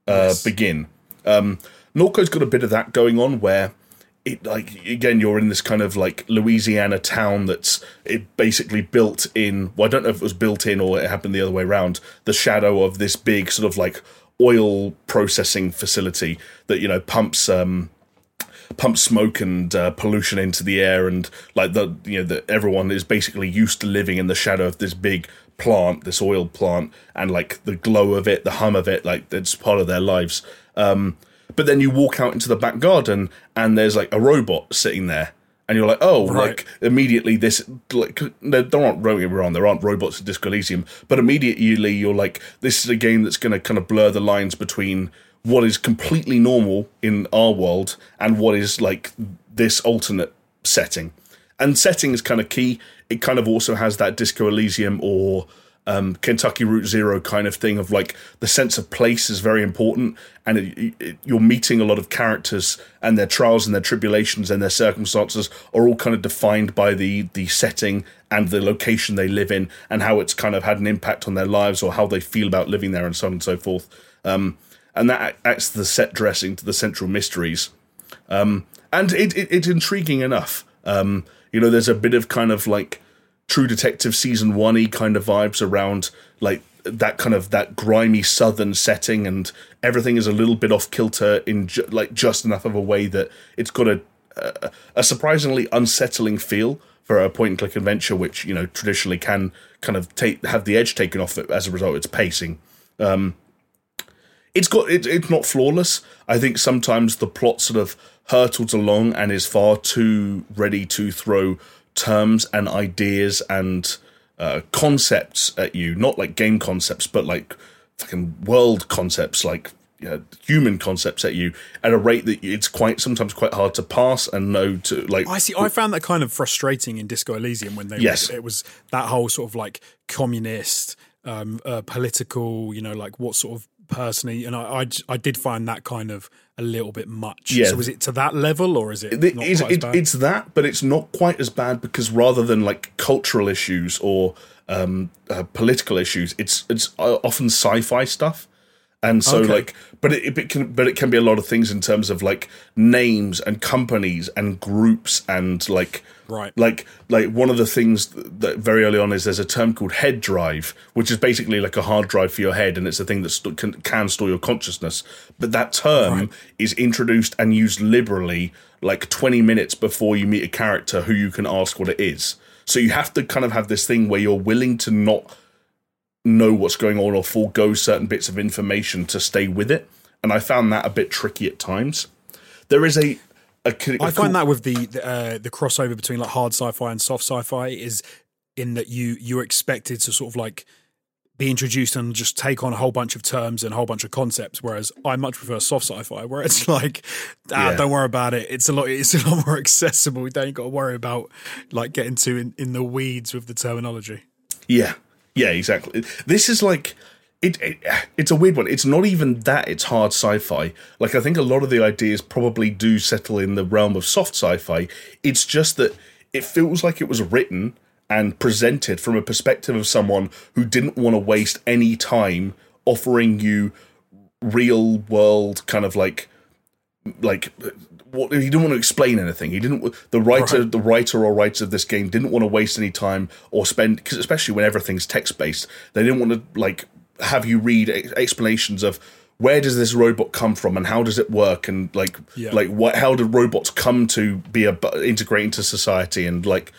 uh, yes. begin um, Norco's got a bit of that going on where it like again you're in this kind of like Louisiana town that's it basically built in well I don't know if it was built in or it happened the other way around the shadow of this big sort of like oil processing facility that you know pumps um pumps smoke and uh, pollution into the air and like the you know that everyone is basically used to living in the shadow of this big plant this oil plant and like the glow of it the hum of it like it's part of their lives um, but then you walk out into the back garden and there's like a robot sitting there. And you're like, oh, right. like immediately this, like, there, there aren't, wrong, there aren't robots in Disco Elysium, but immediately you're like, this is a game that's going to kind of blur the lines between what is completely normal in our world and what is like this alternate setting. And setting is kind of key. It kind of also has that Disco Elysium or um, Kentucky Route Zero kind of thing of like the sense of place is very important, and it, it, you're meeting a lot of characters and their trials and their tribulations and their circumstances are all kind of defined by the the setting and the location they live in and how it's kind of had an impact on their lives or how they feel about living there and so on and so forth. Um, and that acts the set dressing to the central mysteries, um, and it, it's intriguing enough. Um, you know, there's a bit of kind of like True Detective season one y kind of vibes around like that kind of that grimy southern setting, and everything is a little bit off kilter in ju- like just enough of a way that it's got a a, a surprisingly unsettling feel for a point and click adventure, which you know traditionally can kind of take have the edge taken off it as a result of its pacing. Um, it's got it, it's not flawless. I think sometimes the plot sort of hurtles along and is far too ready to throw terms and ideas and uh, concepts at you, not like game concepts, but like fucking world concepts, like you know, human concepts at you at a rate that it's quite sometimes quite hard to pass and know to like. I see. I found that kind of frustrating in Disco Elysium when they yes. it was that whole sort of like communist, um, uh, political, you know, like what sort of personally, and I, I, I did find that kind of a little bit much. Yeah. So is it to that level, or is it? it, is, it it's that, but it's not quite as bad because rather than like cultural issues or um, uh, political issues, it's it's uh, often sci-fi stuff. And so, okay. like, but it, it can, but it can be a lot of things in terms of like names and companies and groups and like Right. Like like one of the things that very early on is there's a term called head drive, which is basically like a hard drive for your head, and it's a thing that st- can, can, store your consciousness. But that term right. is introduced and used liberally like 20 minutes before you meet a character who you can ask what it is. So you have to kind of have this thing where you're willing to not know what's going on or forego certain bits of information to stay with it. And I found that a bit tricky at times. There is a a, a I find that with the the, uh, the crossover between like hard sci-fi and soft sci-fi is in that you you're expected to sort of like be introduced and just take on a whole bunch of terms and a whole bunch of concepts. Whereas I much prefer soft sci-fi, where it's like, ah, Yeah. don't worry about it. It's a lot. It's a lot more accessible. You don't got to worry about like getting too in, in the weeds with the terminology. Yeah, yeah, exactly. This is like it, it. It's a weird one. It's not even that. It's hard sci-fi. Like I think a lot of the ideas probably do settle in the realm of soft sci-fi. It's just that it feels like it was written and presented from a perspective of someone who didn't want to waste any time offering you real world kind of like like what he didn't want to explain anything. He didn't. The writer, Right. the writer or writers of this game didn't want to waste any time or spend because especially when everything's text based, they didn't want to like have you read explanations of where does this robot come from and how does it work and like Yeah. like what how did robots come to be a integrate into society and like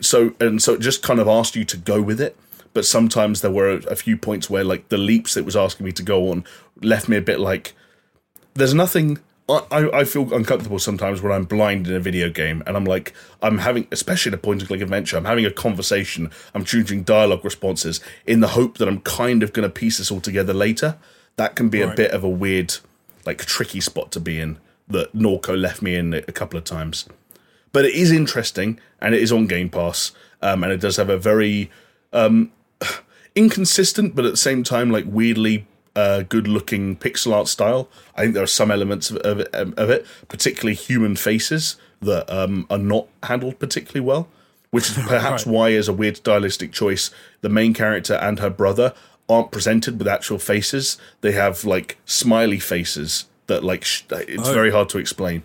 so and so it just kind of asked you to go with it but sometimes there were a, a few points where like the leaps it was asking me to go on left me a bit like there's nothing I, I feel uncomfortable sometimes when I'm blind in a video game and I'm like I'm having especially in a point and click adventure I'm having a conversation I'm choosing dialogue responses in the hope that I'm kind of going to piece this all together later. That can be a bit of a weird like tricky spot to be in that Norco left me in a couple of times. But it is interesting and it is on Game Pass um, and it does have a very um, inconsistent but at the same time like weirdly uh, good looking pixel art style. I think there are some elements of, of, it, of it, particularly human faces that um, are not handled particularly well, which is perhaps Right. why, as a weird stylistic choice, the main character and her brother aren't presented with actual faces. They have like smiley faces that like sh- it's Oh. very hard to explain.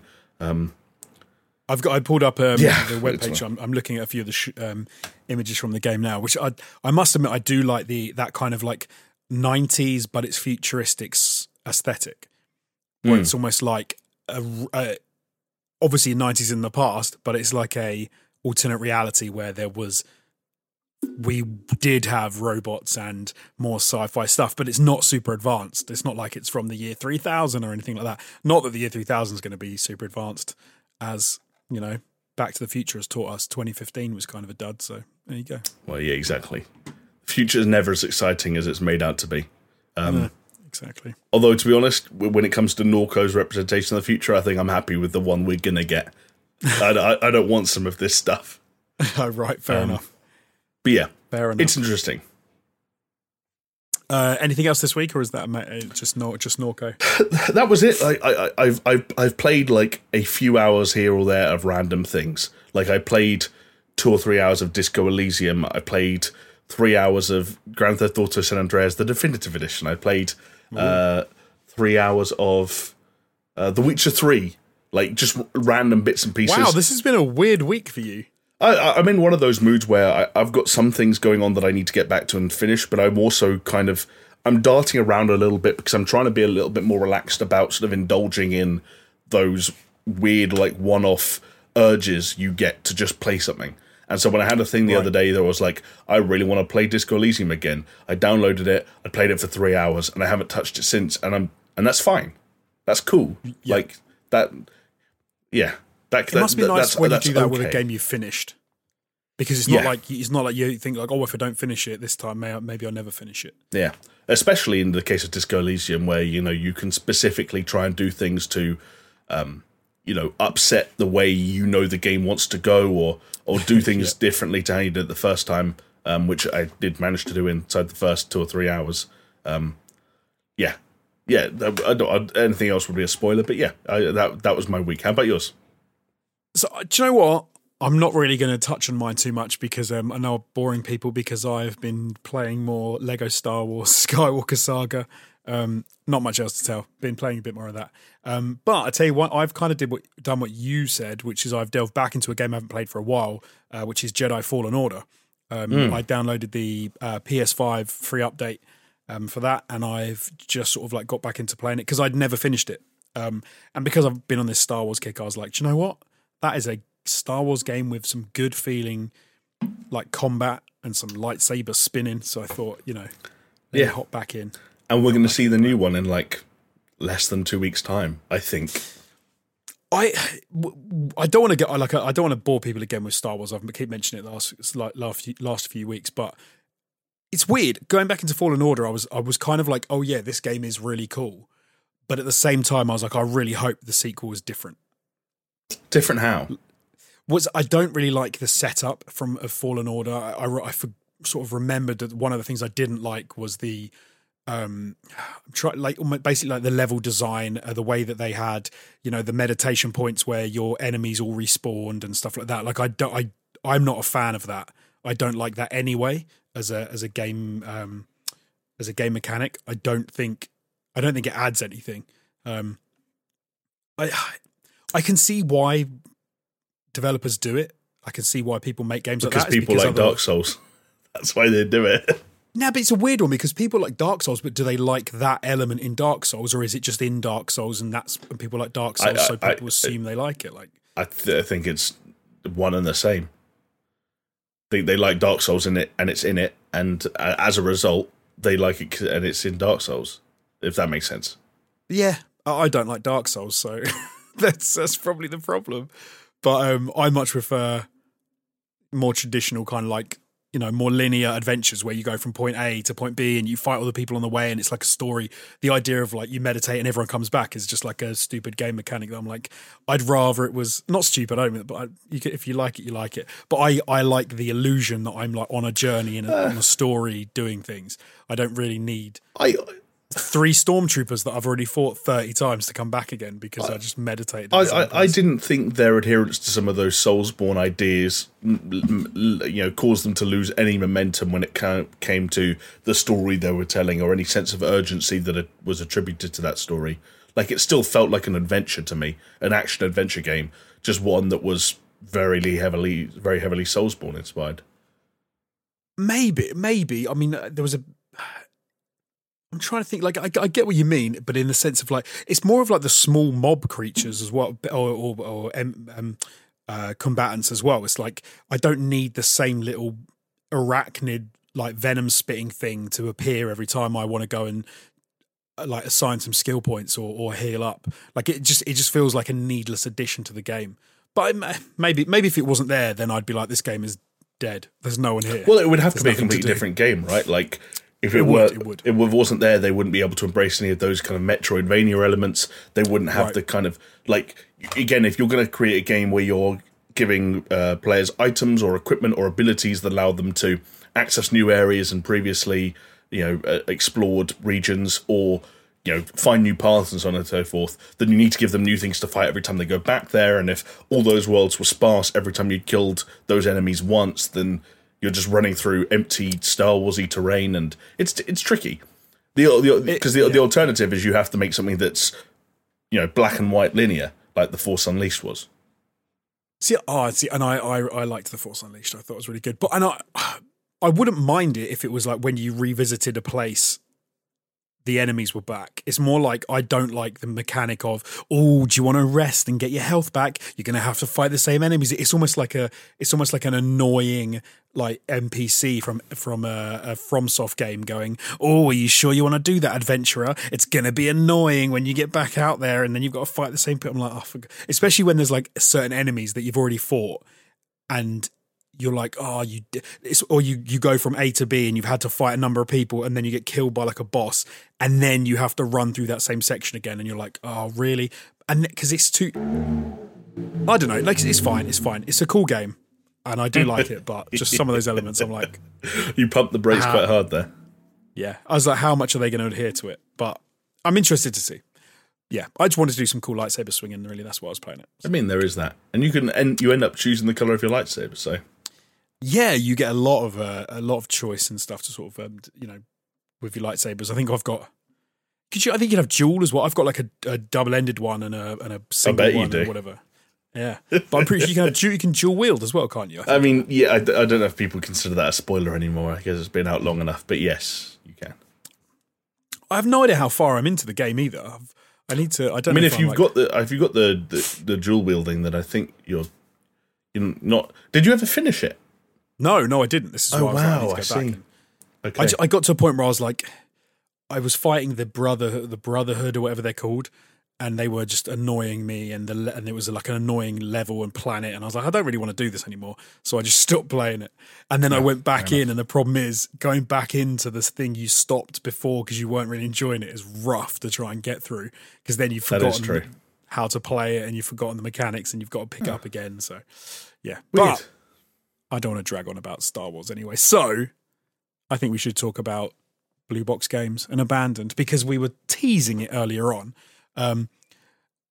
I've got. I pulled up um, Yeah, the webpage. I'm, I'm looking at a few of the sh- um, images from the game now, which I I must admit I do like the that kind of like 90s, but it's futuristic aesthetic, where Hmm. it's almost like a, a obviously 90s in the past, but it's like a alternate reality where there was we did have robots and more sci-fi stuff, but it's not super advanced. It's not like it's from the year 3000 or anything like that. Not that the year 3000 is going to be super advanced, as you know, Back to the Future has taught us. 2015 was kind of a dud, so there you go. Well, yeah, exactly. Future is never as exciting as it's made out to be. Um, Exactly. Although, to be honest, when it comes to Norco's representation of the future, I think I'm happy with the one we're gonna get. I, I, I don't want some of this stuff. oh, right, fair Um, enough. But yeah, Fair enough. it's interesting. Uh, anything else this week, or is that uh, just Nor- just Norco? That was it. I, I, I- I've, I've, I've played like a few hours here or there of random things. Like I played two or three hours of Disco Elysium. I played three hours of Grand Theft Auto San Andreas, the definitive edition. I played uh, three hours of uh, The Witcher Three. Like just random bits and pieces. Wow, this has been a weird week for you. I- I, I'm in one of those moods where I, I've got some things going on that I need to get back to and finish, but I'm also kind of I'm darting around a little bit because I'm trying to be a little bit more relaxed about sort of indulging in those weird like one-off urges you get to just play something. And so when I had a thing the Right. other day that was like, I really want to play Disco Elysium again. I downloaded it, I played it for three hours, and I haven't touched it since. And I'm and that's fine. That's cool. Like that. Yeah. That, It must be nice when you do that with a game you've finished, because it's not Yeah. like it's not like you think like, oh, if I don't finish it this time, may- maybe I'll never finish it. Yeah, especially in the case of Disco Elysium, where you know you can specifically try and do things to, um, you know, upset the way you know the game wants to go, or or do things differently to how you did it the first time, um, which I did manage to do inside the first two or three hours. Um, yeah, yeah. I don't, anything else would be a spoiler, but yeah, I, that that was my week. How about yours? So uh, do you know what? I'm not really going to touch on mine too much because um, I know I'm boring people because I've been playing more Lego Star Wars Skywalker Saga. Um, not much else to tell. Been playing a bit more of that. Um, but I tell you what, I've kind of did what, done what you said, which is I've delved back into a game I haven't played for a while, uh, which is Jedi Fallen Order. Um, I downloaded the uh, PS5 free update um, for that, and I've just sort of like got back into playing it because I'd never finished it. Um, and because I've been on this Star Wars kick, I was like, do you know what? That is a Star Wars game with some good feeling, like combat and some lightsaber spinning. So I thought, you know, Yeah. hop back in. And we're going to see the new one in like less than two weeks' time, I think. I I don't want to get like I don't want to bore people again with Star Wars. I've keep mentioning it last like last few, last few weeks, but it's weird going back into Fallen Order. I was I was kind of like, oh yeah, this game is really cool, but at the same time, I was like, I really hope the sequel is different. Different how? Was I don't really like the setup from of Fallen Order. I, I, I for, sort of remembered that one of the things I didn't like was the um I'm try like basically like the level design uh, the way that they had you know the meditation points where your enemies all respawned and stuff like that. Like i don't i i'm not a fan of that. I don't like that anyway as a as a game um as a game mechanic. I don't think i don't think it adds anything. Um i i can see why developers do it. I can see why people make games because like that people because like dark souls. That's why they do it No, but it's a weird one because people like Dark Souls, but do they like that element in Dark Souls, or is it just in Dark Souls and that's and people like Dark Souls, I- so I- people assume they like it? Like, I, th- I think it's one and the same. They they like Dark Souls in it, and it's in it, and uh, as a result, they like it, and it's in Dark Souls. If that makes sense. yeah, I I don't like Dark Souls, so that's that's probably the problem. But um, I much prefer more traditional kind of like you know more linear adventures where you go from point A to point B and you fight all the people on the way and it's like a story. The idea of like you meditate and everyone comes back is just like a stupid game mechanic that I'm like I'd rather it was not stupid. I don't mean, but I, you can, if you like it, you like it. But I I like the illusion that I'm like on a journey and a, uh. on a story doing things. I don't really need I three stormtroopers that I've already fought 30 times to come back again because I, just meditated. I, in the same I, I didn't think their adherence to some of those Soulsborne ideas, m- m- l- you know, caused them to lose any momentum when it ca- came to the story they were telling, or any sense of urgency that it was attributed to that story. Like it still felt like an adventure to me, an action adventure game, just one that was very heavily, very heavily Soulsborne inspired. Maybe, maybe. I mean, uh, there was a. I'm trying to think. Like, I, I get what you mean, but in the sense of like, it's more of like the small mob creatures as well, or or, or um, um, uh, combatants as well. It's like I don't need the same little arachnid like venom spitting thing to appear every time I want to go and uh, like assign some skill points or, or heal up. Like it just it just feels like a needless addition to the game. But I, maybe maybe if it wasn't there, then I'd be like, this game is dead. There's no one here. Well, it would have to be a completely different game, right? Like if it, It were, would, it would. it wasn't there, they wouldn't be able to embrace any of those kind of Metroidvania elements. They wouldn't have Right. the kind of like again, if you're going to create a game where you're giving uh, players items or equipment or abilities that allow them to access new areas and previously you know uh, explored regions or you know find new paths and so on and so forth then you need to give them new things to fight every time they go back there and if all those worlds were sparse every time you killed those enemies once then you're just running through empty Star Warsy terrain, and it's it's tricky. The because the, yeah. the alternative is you have to make something that's you know black and white linear, like the Force Unleashed was. See, oh, see, and I, I, I liked the Force Unleashed. I thought it was really good, but and I, I wouldn't mind it if it was like when you revisited a place, the enemies were back. It's more like I don't like the mechanic of, oh, do you want to rest and get your health back? You're going to have to fight the same enemies. It's almost like a, it's almost like an annoying like NPC from from a, a FromSoft game going, oh, are you sure you want to do that, adventurer? It's to be annoying when you get back out there and then you've got to fight the same people. I'm like, oh, especially when there's like certain enemies that you've already fought and you're like, oh, you, it's, or you you go from A to B and you've had to fight a number of people and then you get killed by like a boss and then you have to run through that same section again and you're like, oh, really? And because it's too, I don't know, like it's fine, it's fine, it's a cool game and I do like it, but just some of those elements, I'm like, You pumped the brakes How- quite hard there. yeah, I was like, how much are they going to adhere to it? But I'm interested to see. Yeah, I just wanted to do some cool lightsaber swinging. Really, that's what I was playing it. I mean, there is that, and you can and you end up choosing the color of your lightsaber. So yeah, you get a lot of uh, a lot of choice and stuff to sort of um, you know with your lightsabers. I think I've got. Could you? I think you'd have dual as well. I've got like a, a double ended one and a and a single one or whatever. Yeah, but I'm pretty sure you can have you can dual wield as well, can't you? I mean, yeah, I don't know if people consider that a spoiler anymore. I guess it's been out long enough, but yes, you can. I have no idea how far I'm into the game either. I've, I need to. I don't. I mean, if I'm you've like- got the if you've got the, the the dual wielding, then I think you're you're not. Did you ever finish it? no, no, I didn't. This is Oh, why I, like, I wow, I see. Okay. I, I got to a point where I was like, I was fighting the brother, the Brotherhood or whatever they're called, and they were just annoying me, and the and it was like an annoying level and planet, and I was like, I don't really want to do this anymore, so I just stopped playing it. And then I went back in, and the problem is going back into this thing you stopped before because you weren't really enjoying it is rough to try and get through because then you've forgotten true. how to play it and you've forgotten the mechanics and you've got to pick hmm. up again. So yeah, Weird. but I don't want to drag on about Star Wars anyway. So I think we should talk about Blue Box Games and Abandoned because we were teasing it earlier on. Um,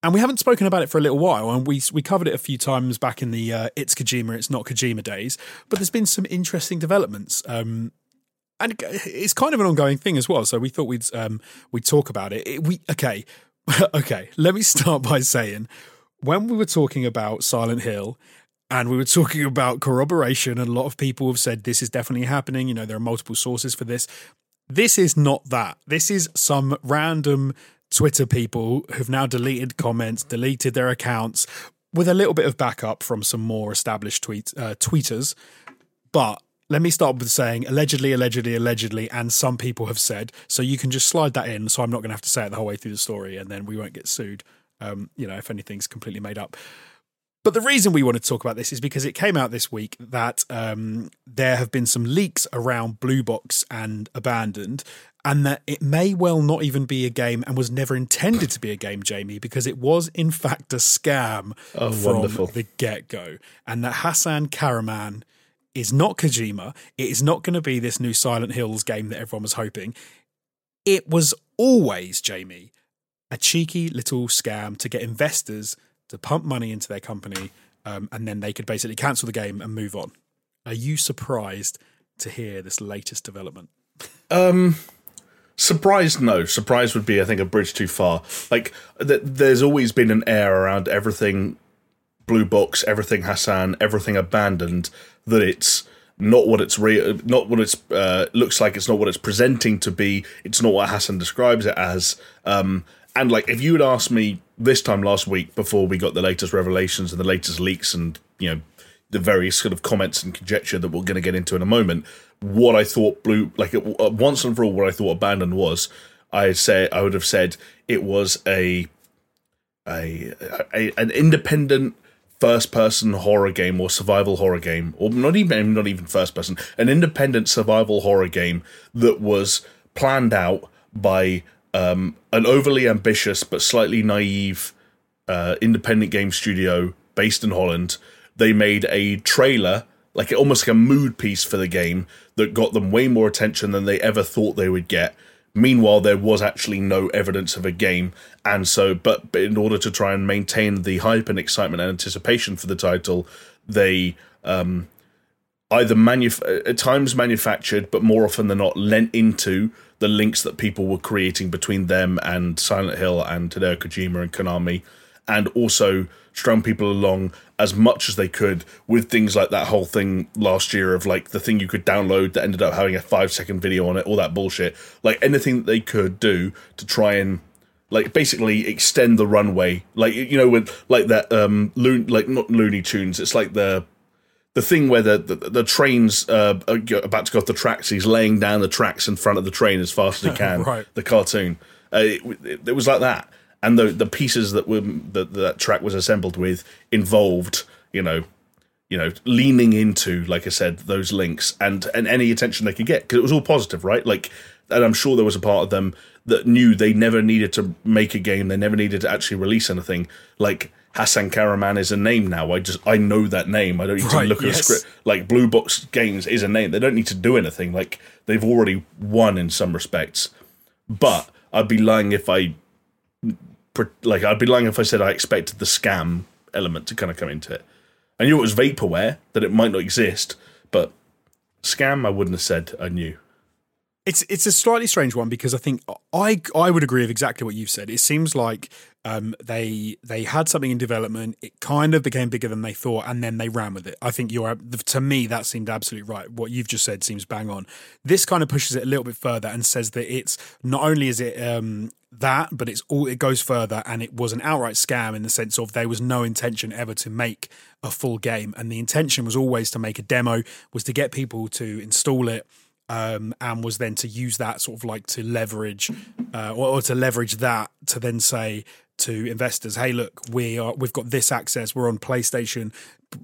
and we haven't spoken about it for a little while, and we we covered it a few times back in the uh, "It's Kojima, It's Not Kojima" days. But there's been some interesting developments, um, and it's kind of an ongoing thing as well. So we thought we'd um, we'd talk about it. it we okay, okay. Let me start by saying when we were talking about Silent Hill and we were talking about corroboration, and a lot of people have said this is definitely happening. You know, there are multiple sources for this. This is not that. This is some random Twitter people who've now deleted comments, deleted their accounts with a little bit of backup from some more established tweet, uh, tweeters. But let me start with saying allegedly, allegedly, allegedly, and some people have said. So you can just slide that in. So I'm not going to have to say it the whole way through the story, and then we won't get sued. Um, you know, if anything's completely made up. But the reason we want to talk about this is because it came out this week that um, there have been some leaks around Blue Box and Abandoned, and that it may well not even be a game and was never intended to be a game, Jamie, because it was in fact a scam Oh, from wonderful. the get go, and that Hasan Kahraman is not Kojima. It is not going to be this new Silent Hills game that everyone was hoping. It was always, Jamie, a cheeky little scam to get investors to pump money into their company, um, and then they could basically cancel the game and move on. Are you surprised to hear this latest development? Um, surprised? No. Surprised would be, I think, a bridge too far. Like, th- there's always been an air around everything Blue Box, everything Hasan, everything abandoned that it's not what it's re- not what it's uh, looks like. It's not what it's presenting to be. It's not what Hasan describes it as. Um, and like, if you had asked me this time last week before we got the latest revelations and the latest leaks and you know the various sort of comments and conjecture that we're going to get into in a moment, what I thought Blue like uh, once and for all what I thought Abandoned was, I say I would have said it was a a, a an independent first person horror game or survival horror game or not even not even first person an independent survival horror game that was planned out by um, an overly ambitious but slightly naive uh, independent game studio based in Holland. They made a trailer like almost like a mood piece for the game that got them way more attention than they ever thought they would get. Meanwhile, there was actually no evidence of a game, and so, but, but in order to try and maintain the hype and excitement and anticipation for the title, they um, either manuf- at times manufactured, but more often than not, lent into the links that people were creating between them and Silent Hill and Hideo Kojima and Konami, and also strung people along as much as they could with things like that whole thing last year of like the thing you could download that ended up having a five second video on it, all that bullshit. Like anything that they could do to try and like basically extend the runway. Like you know, with like that um loon like not Looney Tunes, it's like the the thing where the the, the train's uh, are about to go off the tracks. He's laying down the tracks in front of the train as fast as he can. Right. The cartoon. Uh, it, it, it was like that, and the the pieces that were that that track was assembled with involved, you know, you know, leaning into, like I said, those links and and any attention they could get because it was all positive, right? Like, and I'm sure there was a part of them that knew they never needed to make a game, they never needed to actually release anything. Like Hasan Kahraman is a name now. I just I know that name. I don't need Right, to look at yes. a script. Like Blue Box Games is a name. They don't need to do anything. Like they've already won in some respects. But I'd be lying if I like I'd be lying if I said I expected the scam element to kind of come into it. I knew it was vaporware that it might not exist, but scam I wouldn't have said I knew. It's it's a slightly strange one because I think I I would agree with exactly what you've said. It seems like um, they they had something in development. It kind of became bigger than they thought, and then they ran with it. I think you're to me that seemed absolutely right. What you've just said seems bang on. This kind of pushes it a little bit further and says that it's not only is it um, that, but it's all it goes further, and it was an outright scam in the sense of there was no intention ever to make a full game, and the intention was always to make a demo, was to get people to install it um, and was then to use that sort of like to leverage uh, or, or to leverage that to then say to investors, hey, look, we are we've got this access. We're on PlayStation.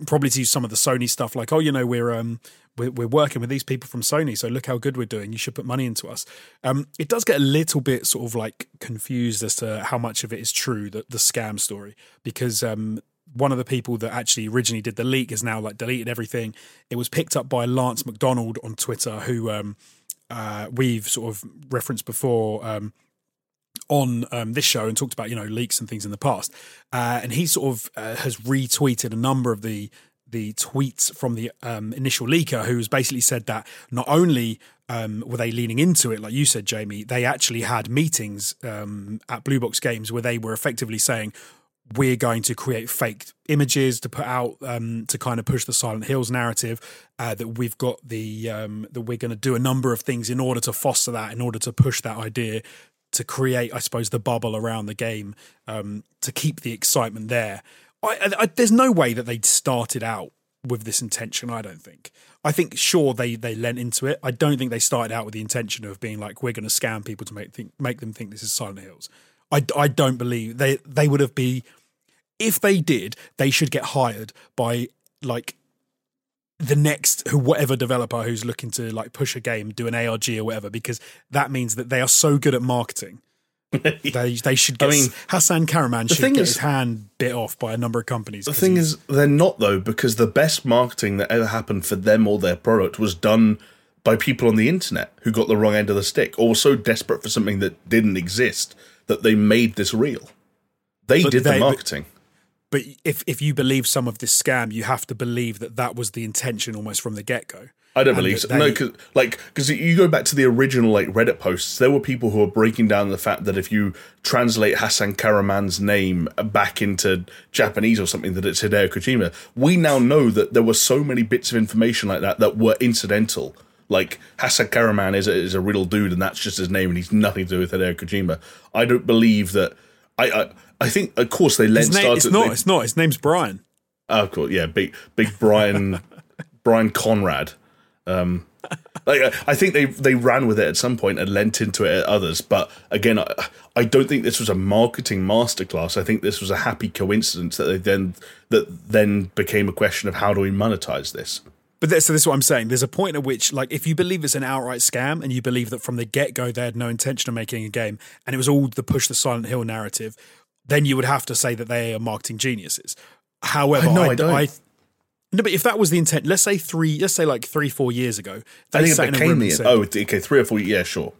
Probably to use some of the Sony stuff, like oh, you know, we're um we're, we're working with these people from Sony, so look how good we're doing. You should put money into us. Um, it does get a little bit sort of like confused as to how much of it is true, the, the scam story, because um, one of the people that actually originally did the leak has now like deleted everything. It was picked up by Lance McDonald on Twitter, who um, uh, we've sort of referenced before. Um, on um, this show and talked about you know leaks and things in the past, uh, and he sort of uh, has retweeted a number of the the tweets from the um, initial leaker, who's basically said that not only um, were they leaning into it, like you said, Jamie, they actually had meetings um, at Blue Box Games where they were effectively saying, we're going to create fake images to put out um, to kind of push the Silent Hills narrative. Uh, that we've got the um, that we're going to do a number of things in order to foster that, in order to push that idea, to create, I suppose, the bubble around the game, um, to keep the excitement there. I, I, there's no way that they started out with this intention. I don't think. I think sure they they lent into it. I don't think they started out with the intention of being like we're going to scam people to make think, make them think this is Silent Hills. I, I don't believe they they would have be if they did they should get hired by like the next who whatever developer who's looking to like push a game do an ARG or whatever because that means that they are so good at marketing they they should get. I mean, Hasan Kahraman should get is, his hand bit off by a number of companies. The thing is, they're not though, because the best marketing that ever happened for them or their product was done by people on the internet who got the wrong end of the stick, or were so desperate for something that didn't exist that they made this real. They but did they, the marketing. But, if if you believe some of this scam, you have to believe that that was the intention almost from the get go. I don't believe so. They, no, cause, like because you go back to the original like Reddit posts, there were people who were breaking down the fact that if you translate Hasan Kahraman's name back into Japanese or something, that it's Hideo Kojima. We now know that there were so many bits of information like that that were incidental. Like Hasan Kahraman is a, is a real dude, and that's just his name, and he's nothing to do with Hideo Kojima. I don't believe that. I I, I think, of course, they lent. Name, it's not. They, it's not. His name's Brian. Oh, of course, yeah, big big Brian Brian Conrad. Um, like I think they they ran with it at some point and lent into it at others, but again, I, I don't think this was a marketing masterclass. I think this was a happy coincidence that they then that then became a question of how do we monetize this. But so this is what I'm saying. There's a point at which, like, if you believe it's an outright scam and you believe that from the get go they had no intention of making a game and it was all the push the Silent Hill narrative, then you would have to say that they are marketing geniuses. However, no, I, I, don't. I, no, but if that was the intent, let's say three, let's say like three, four years ago, they I think sat it became the said, oh, okay, three or four, yeah, sure.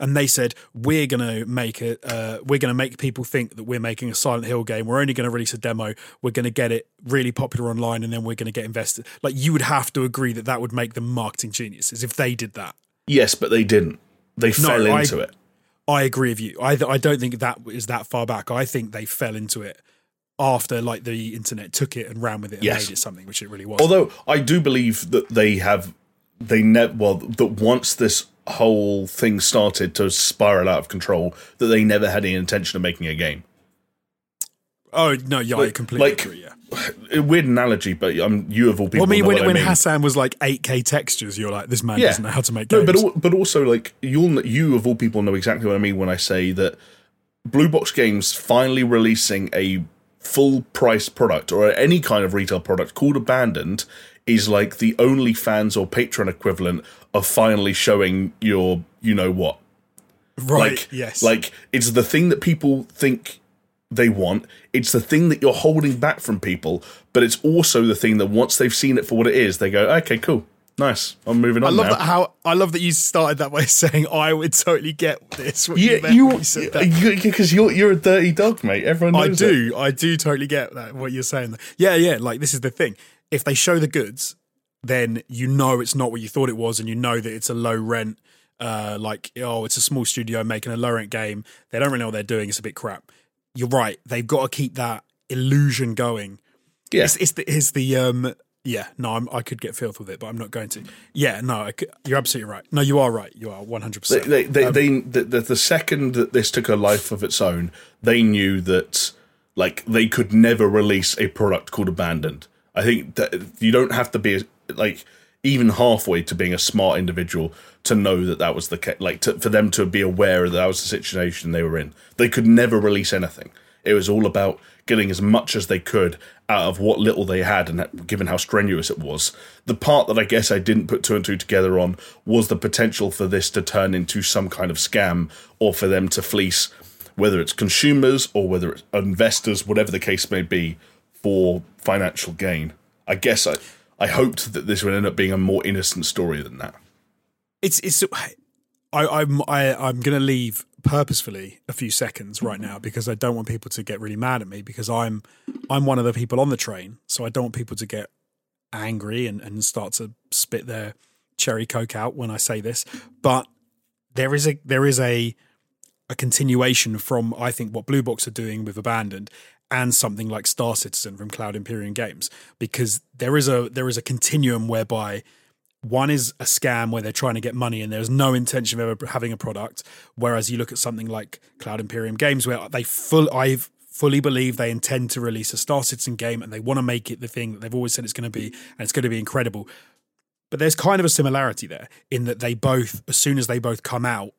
And they said we're going to make it. Uh, we're to make people think that we're making a Silent Hill game. We're only going to release a demo. We're going to get it really popular online, and then we're going to get invested. Like you would have to agree that that would make them marketing geniuses if they did that. Yes, but they didn't. They fell into I, it. I agree with you. I I don't think that is that far back. I think they fell into it after like the internet took it and ran with it and yes. made it something which it really was. Although I do believe that they have they never well that once this whole thing started to spiral out of control that they never had any intention of making a game. Oh no, yeah, like, I completely like, agree. Yeah. A weird analogy, but um, you of all people. Well, I mean, when, when I mean. Hasan was like 8K textures, you're like, this man yeah. doesn't know how to make games. No, but but also like you'll you of all people know exactly what I mean when I say that Blue Box Games finally releasing a full price product or any kind of retail product called Abandoned is like the OnlyFans or Patreon equivalent of finally showing your you know what. Right. Like, yes. Like it's the thing that people think they want. It's the thing that you're holding back from people, but it's also the thing that once they've seen it for what it is, they go, "Okay, cool. Nice. I'm moving on. I love now. that how I love that you started that by saying I would totally get this. yeah, you because you, are you're a dirty dog, mate. Everyone I do. It. I do totally get that what you're saying. Yeah, yeah. Like this is the thing. If they show the goods, then you know it's not what you thought it was, and you know that it's a low rent. Uh, like oh, it's a small studio making a low rent game. They don't really know what they're doing. It's a bit crap. You're right. They've got to keep that illusion going. Yeah, it's, it's the, it's the um yeah, no, I'm, i could get filth with it, but I'm not going to. Yeah, no, could, you're absolutely right. No, you are right. You are 100. percent They, they, um, they, the, the second that this took a life of its own, they knew that like they could never release a product called Abandoned. I think that you don't have to be like even halfway to being a smart individual to know that that was the case. Like to, for them to be aware that that was the situation they were in. They could never release anything. It was all about getting as much as they could out of what little they had, and given how strenuous it was. The part that I guess I didn't put two and two together on was the potential for this to turn into some kind of scam or for them to fleece, whether it's consumers or whether it's investors, whatever the case may be, for financial gain. I guess I, I hoped that this would end up being a more innocent story than that. It's it's I, I'm I, I'm going to leave purposefully a few seconds right now because I don't want people to get really mad at me because I'm I'm one of the people on the train, so I don't want people to get angry and, and start to spit their cherry coke out when I say this. But there is a there is a a continuation from I think what Blue Box are doing with Abandoned and something like Star Citizen from Cloud Imperium Games because there is a there is a continuum whereby one is a scam where they're trying to get money and there's no intention of ever having a product. Whereas you look at something like Cloud Imperium Games, where they full, I fully believe they intend to release a Star Citizen game and they want to make it the thing that they've always said it's going to be, and it's going to be incredible. But there's kind of a similarity there in that they both, as soon as they both come out,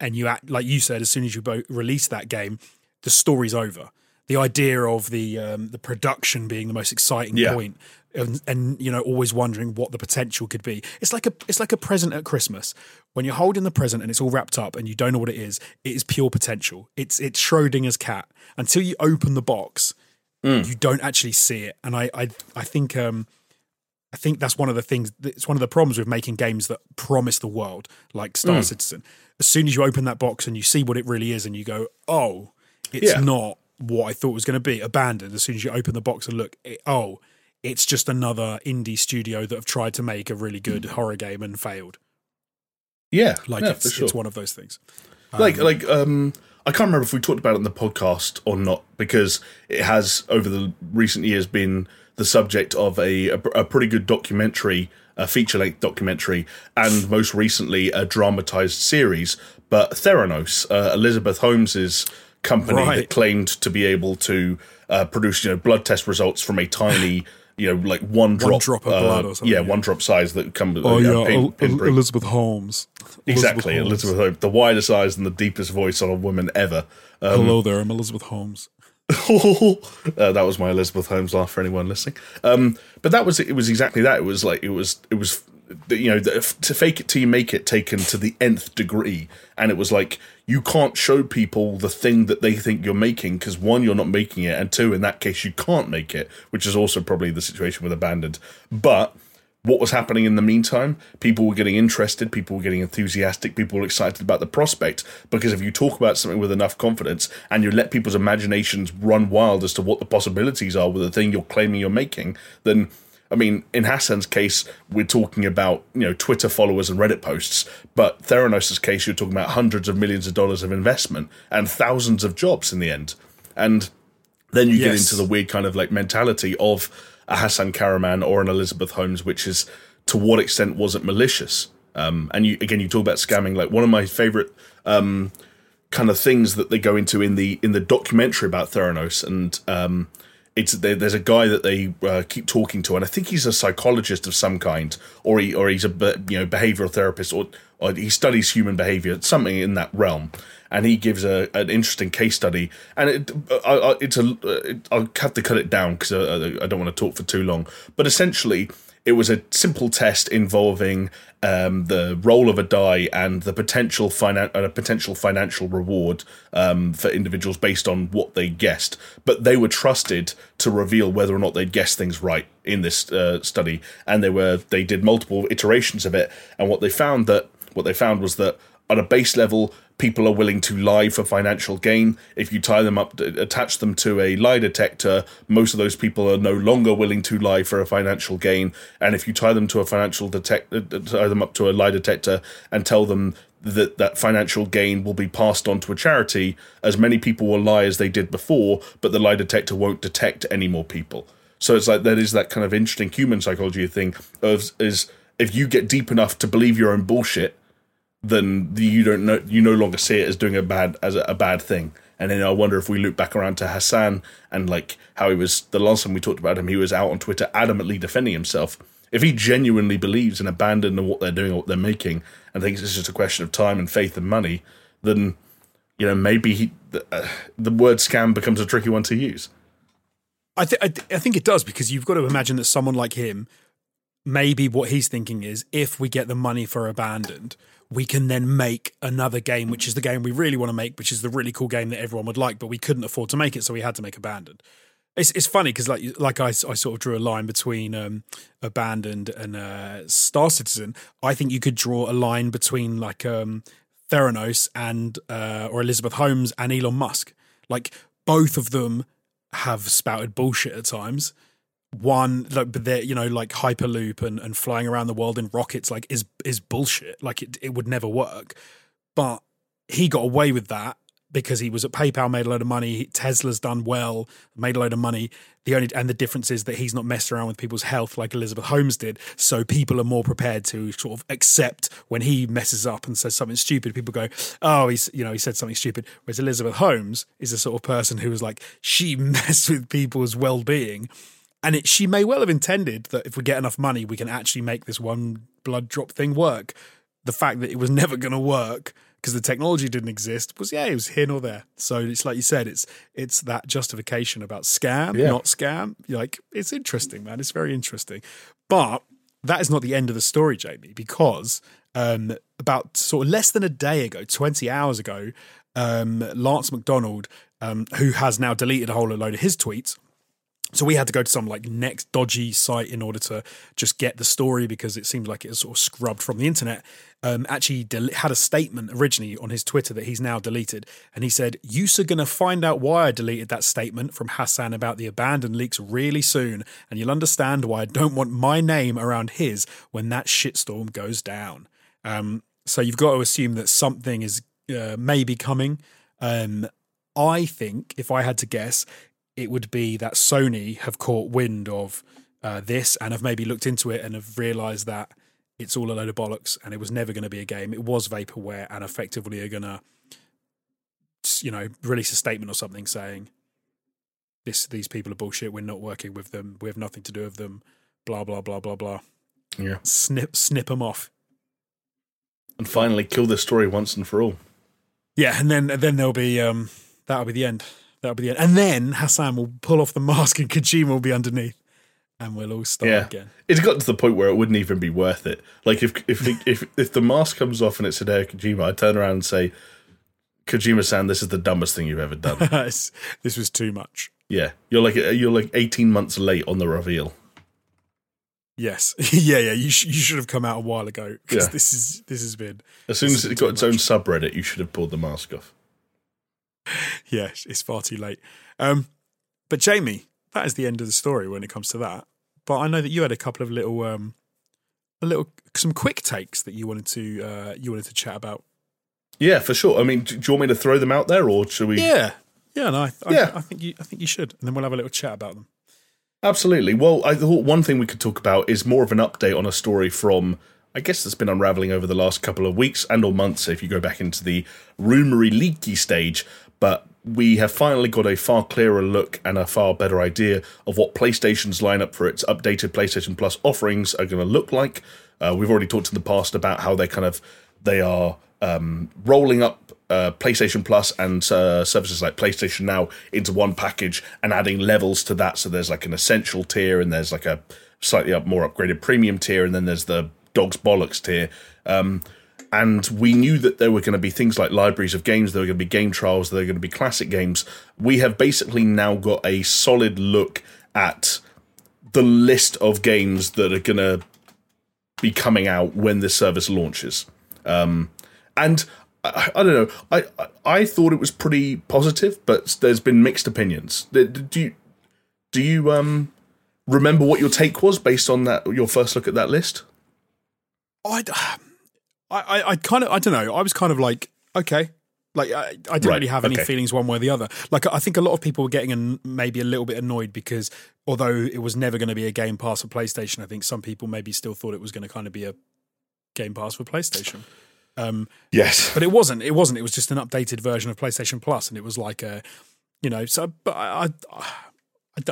and you act like you said, as soon as you both release that game, the story's over. The idea of the um, the production being the most exciting yeah. point and, and, you know always wondering what the potential could be. It's like a it's like a present at Christmas when you're holding the present and it's all wrapped up and you don't know what it is. It is pure potential. It's it's Schrodinger's cat until you open the box. Mm. You don't actually see it, and I I I think um I think that's one of the things. It's one of the problems with making games that promise the world, like Star mm. Citizen. As soon as you open that box and you see what it really is, and you go, "Oh, it's yeah. not what I thought was going to be." Abandoned. As soon as you open the box and look, it, oh, it's just another indie studio that have tried to make a really good mm. horror game and failed. Yeah, like yeah, it's, sure. it's one of those things. Like um, like um I can't remember if we talked about it in the podcast or not because it has over the recent years been the subject of a a, a pretty good documentary, a feature length documentary, and most recently a dramatized series. But Theranos, uh, Elizabeth Holmes's company right. that claimed to be able to uh, produce you know blood test results from a tiny you know, like one drop, one drop of uh, blood or something. Yeah, one drop size that comes. Oh uh, yeah, pin, pin Elizabeth Holmes. Exactly, Elizabeth Holmes. Elizabeth Holmes, the widest eyes and the deepest voice on a woman ever. Um, Hello there, I'm Elizabeth Holmes. uh, that was my Elizabeth Holmes laugh for anyone listening. Um, but that was it. Was exactly that. It was like it was. It was you know to fake it till you make it taken to the nth degree, and it was like you can't show people the thing that they think you're making because one, you're not making it, and two, in that case, you can't make it, which is also probably the situation with Abandoned. But what was happening in the meantime? People were getting interested, people were getting enthusiastic, people were excited about the prospect because if you talk about something with enough confidence and you let people's imaginations run wild as to what the possibilities are with the thing you're claiming you're making, then I mean, in Hasan's case, we're talking about you know Twitter followers and Reddit posts, but Theranos' case, you're talking about hundreds of millions of dollars of investment and thousands of jobs in the end. And then you yes. get into the weird kind of like mentality of a Hasan Kahraman or an Elizabeth Holmes, which is to what extent was it malicious? Um, and you again, you talk about scamming. Like one of my favorite um, kind of things that they go into in the in the documentary about Theranos and um, it's there's a guy that they uh, keep talking to, and I think he's a psychologist of some kind, or he or he's a you know behavioral therapist, or, or he studies human behavior, something in that realm. And he gives a an interesting case study, and it, I, I, it's a it, I'll have to cut it down because I, I don't want to talk for too long. But essentially, it was a simple test involving um, the role of a die and the potential finan- a potential financial reward um, for individuals based on what they guessed. But they were trusted to reveal whether or not they'd guessed things right in this uh, study, and they were they did multiple iterations of it. And what they found that what they found was that on a base level, people are willing to lie for financial gain. If you tie them up, attach them to a lie detector, most of those people are no longer willing to lie for a financial gain. And if you tie them to a financial detect, uh, tie them up to a lie detector and tell them that that financial gain will be passed on to a charity, as many people will lie as they did before, but the lie detector won't detect any more people. So it's like that is that kind of interesting human psychology thing of is if you get deep enough to believe your own bullshit then you don't know you no longer see it as doing a bad as a, bad thing. And then I wonder if we loop back around to Hasan and like how he was the last time we talked about him, he was out on Twitter adamantly defending himself. If he genuinely believes in Abandon and what they're doing what they're making, and thinks it's just a question of time and faith and money, then you know maybe he, the, uh, the word scam becomes a tricky one to use. I, th- I, th- I think it does because you've got to imagine that someone like him, maybe what he's thinking is if we get the money for Abandoned, we can then make another game, which is the game we really want to make, which is the really cool game that everyone would like, but we couldn't afford to make it, so we had to make Abandoned. It's it's funny because like like I, I sort of drew a line between um, Abandoned and uh, Star Citizen. I think you could draw a line between like um, Theranos and uh, or Elizabeth Holmes and Elon Musk. Like both of them have spouted bullshit at times. One, like, but they're you know like hyperloop and, and flying around the world in rockets, like is is bullshit. Like it it would never work. But he got away with that because he was at PayPal, made a load of money. Tesla's done well, made a load of money. The only and the difference is that he's not messed around with people's health like Elizabeth Holmes did. So people are more prepared to sort of accept when he messes up and says something stupid. People go, "Oh, he's you know he said something stupid." Whereas Elizabeth Holmes is the sort of person who was like she messed with people's well being. And it, she may well have intended that if we get enough money, we can actually make this one blood drop thing work. The fact that it was never going to work because the technology didn't exist was yeah, it was here nor there. So it's like you said, it's it's that justification about scam, Yeah. not scam. You're like it's interesting, man. It's very interesting, but that is not the end of the story, Jamie, because um, about sort of less than a day ago, twenty hours ago, um, Lance McDonald, um, who has now deleted a whole load of his tweets. So we had to go to some like next dodgy site in order to just get the story because it seemed like it was sort of scrubbed from the internet. Um, actually, del- had a statement originally on his Twitter that he's now deleted, and he said, "You are going to find out why I deleted that statement from Hasan about the abandoned leaks really soon, and you'll understand why I don't want my name around his when that shitstorm goes down." Um, so you've got to assume that something is uh, maybe coming. Um, I think, if I had to guess, it would be that Sony have caught wind of uh, this and have maybe looked into it and have realised that it's all a load of bollocks and it was never going to be a game. It was vaporware and effectively are going to, you know, release a statement or something saying this these people are bullshit. We're not working with them. We have nothing to do with them. Blah blah blah blah blah. Yeah. Snip snip them off. And finally, kill this story once and for all. Yeah, and then then there'll be um that'll be the end. That'll be the end. And then Hasan will pull off the mask and Kojima will be underneath. And we'll all start Yeah. again. It's got to the point where it wouldn't even be worth it. Like if if if if the mask comes off and it's Hideo Kojima, I'd turn around and say, Kojima-san, this is the dumbest thing you've ever done. This was too much. yeah, you're like you're like 18 months late on the reveal. Yes. yeah, yeah. You, sh- you should have come out a while ago because Yeah. this is this has been As soon as it got its own subreddit, you should have pulled the mask off. yeah, it's far too late. Um, but Jamie, that is the end of the story when it comes to that. But I know that you had a couple of little, um, a little, some quick takes that you wanted to, uh, you wanted to chat about. Yeah, for sure. I mean, do, you want me to throw them out there, or should we? Yeah, yeah, no, I, Yeah. I, I think you, I think you should, and then we'll have a little chat about them. Absolutely. Well, I thought one thing we could talk about is more of an update on a story from, I guess, that's been unraveling over the last couple of weeks and or months. If you go back into the rumory leaky stage, but we have finally got a far clearer look and a far better idea of what PlayStation's lineup for its updated PlayStation Plus offerings are going to look like. Uh, we've already talked in the past about how they kind of they are um, rolling up uh, PlayStation Plus and uh, services like PlayStation Now into one package and adding levels to that. So there's like an essential tier and there's like a slightly up more upgraded premium tier and then there's the dog's bollocks tier. Um, and we knew that there were going to be things like libraries of games, there were going to be game trials, there were going to be classic games. We have basically now got a solid look at the list of games that are going to be coming out when this service launches. Um, and I, I don't know, I, I thought it was pretty positive, but there's been mixed opinions. Do you do you um remember what your take was based on that your first look at that list? I, I, I kind of, I don't know. I was kind of like, okay, like I, I didn't Right, really have any okay. feelings one way or the other. Like I think a lot of people were getting an, maybe a little bit annoyed because although it was never going to be a Game Pass for PlayStation, I think some people maybe still thought it was going to kind of be a Game Pass for PlayStation. Um, Yes. but it wasn't. It wasn't. It was just an updated version of PlayStation Plus, and it was like a, you know. So, but I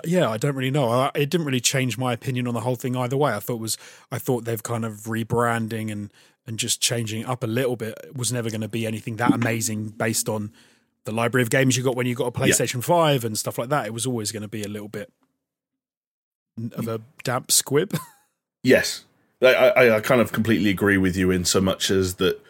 yeah, I don't really know. I, it didn't really change my opinion on the whole thing either way. I thought it was I thought they've kind of rebranding and and just changing it up a little bit was never going to be anything that amazing based on the library of games you got when you got a PlayStation Five and stuff like that. It was always going to be a little bit of a damp squib. Yes, I, I, I kind of completely agree with you in so much as that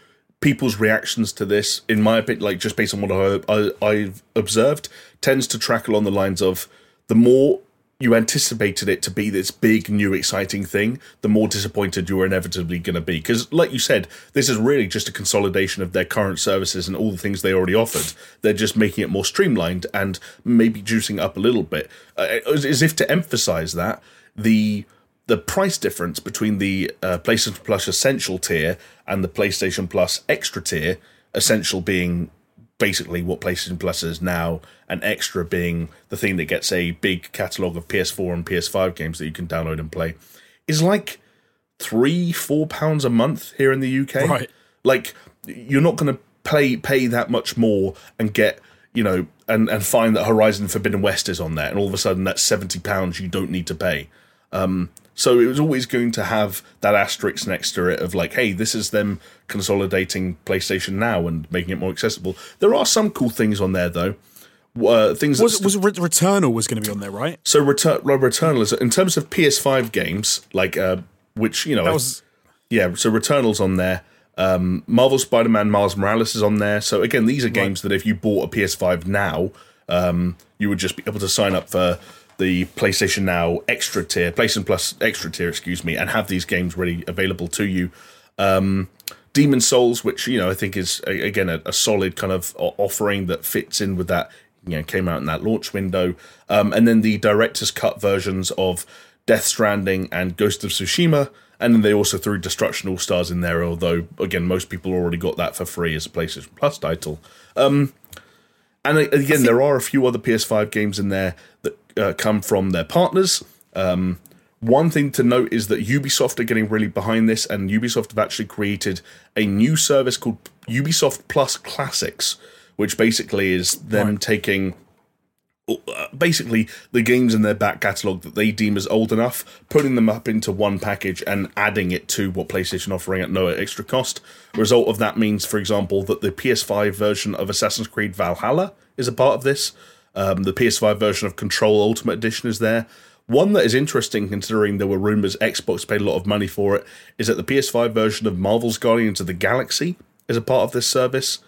people's reactions to this, in my opinion, like just based on what I, I, I've observed, tends to track along the lines of the more you anticipated it to be this big, new, exciting thing, the more disappointed you were inevitably going to be. Because, like you said, this is really just a consolidation of their current services and all the things they already offered. They're just making it more streamlined and maybe juicing up a little bit, uh, as, as if to emphasize that the the price difference between the uh, PlayStation Plus Essential tier and the PlayStation Plus Extra tier, Essential being basically what PlayStation Plus is now, and Extra being the thing that gets a big catalogue of PS4 and PS5 games that you can download and play, is like three, four pounds a month here in the UK. Right. Like you're not going to pay pay that much more and get you know and and find that Horizon Forbidden West is on there, and all of a sudden that's seventy pounds you don't need to pay. Um, so it was always going to have that asterisk next to it of like, hey, this is them consolidating PlayStation Now and making it more accessible. There are some cool things on there though. Uh, things was that was Returnal was going to be on there, right? so Return Returnal is in terms of PS5 games, like uh, which you know, was yeah. So Returnal's on there. Um, Marvel Spider-Man Miles Morales is on there. So again, these are games that if you bought a PS5 now, um, you would just be able to sign up for the PlayStation Now extra tier, PlayStation Plus extra tier, excuse me, and have these games ready available to you. Um, Demon's Souls, which you know I think is a- again a, a solid kind of offering that fits in with that. You know, came out in that launch window, um, and then the director's cut versions of Death Stranding and Ghost of Tsushima, and then they also threw Destruction All Stars in there. Although again, most people already got that for free as a PlayStation Plus title. Um, and a- again, there are a few other PS5 games in there that uh, come from their partners. Um, one thing to note is that Ubisoft are getting really behind this, and Ubisoft have actually created a new service called Ubisoft Plus Classics, which basically is them Right. taking uh, basically the games in their back catalogue that they deem as old enough, putting them up into one package and adding it to what PlayStation offering at no extra cost. Result of that means, for example, that the PS5 version of Assassin's Creed Valhalla is a part of this. Um, the PS5 version of Control Ultimate Edition is there. One that is interesting, considering there were rumors Xbox paid a lot of money for it, is that the PS5 version of Marvel's Guardians of the Galaxy is a part of this service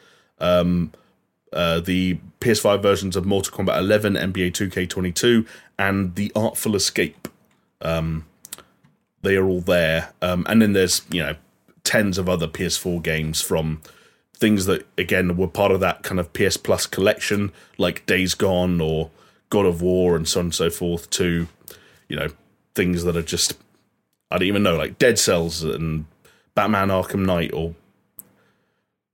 uh, the PS5 versions of Mortal Kombat 11, NBA 2K22, and The Artful Escape. Um, they are all there. Um, and then there's, you know, tens of other PS4 games from things that, again, were part of that kind of PS Plus collection, like Days Gone or God of War and so on and so forth, to, you know, things that are just, I don't even know, like Dead Cells and Batman Arkham Knight or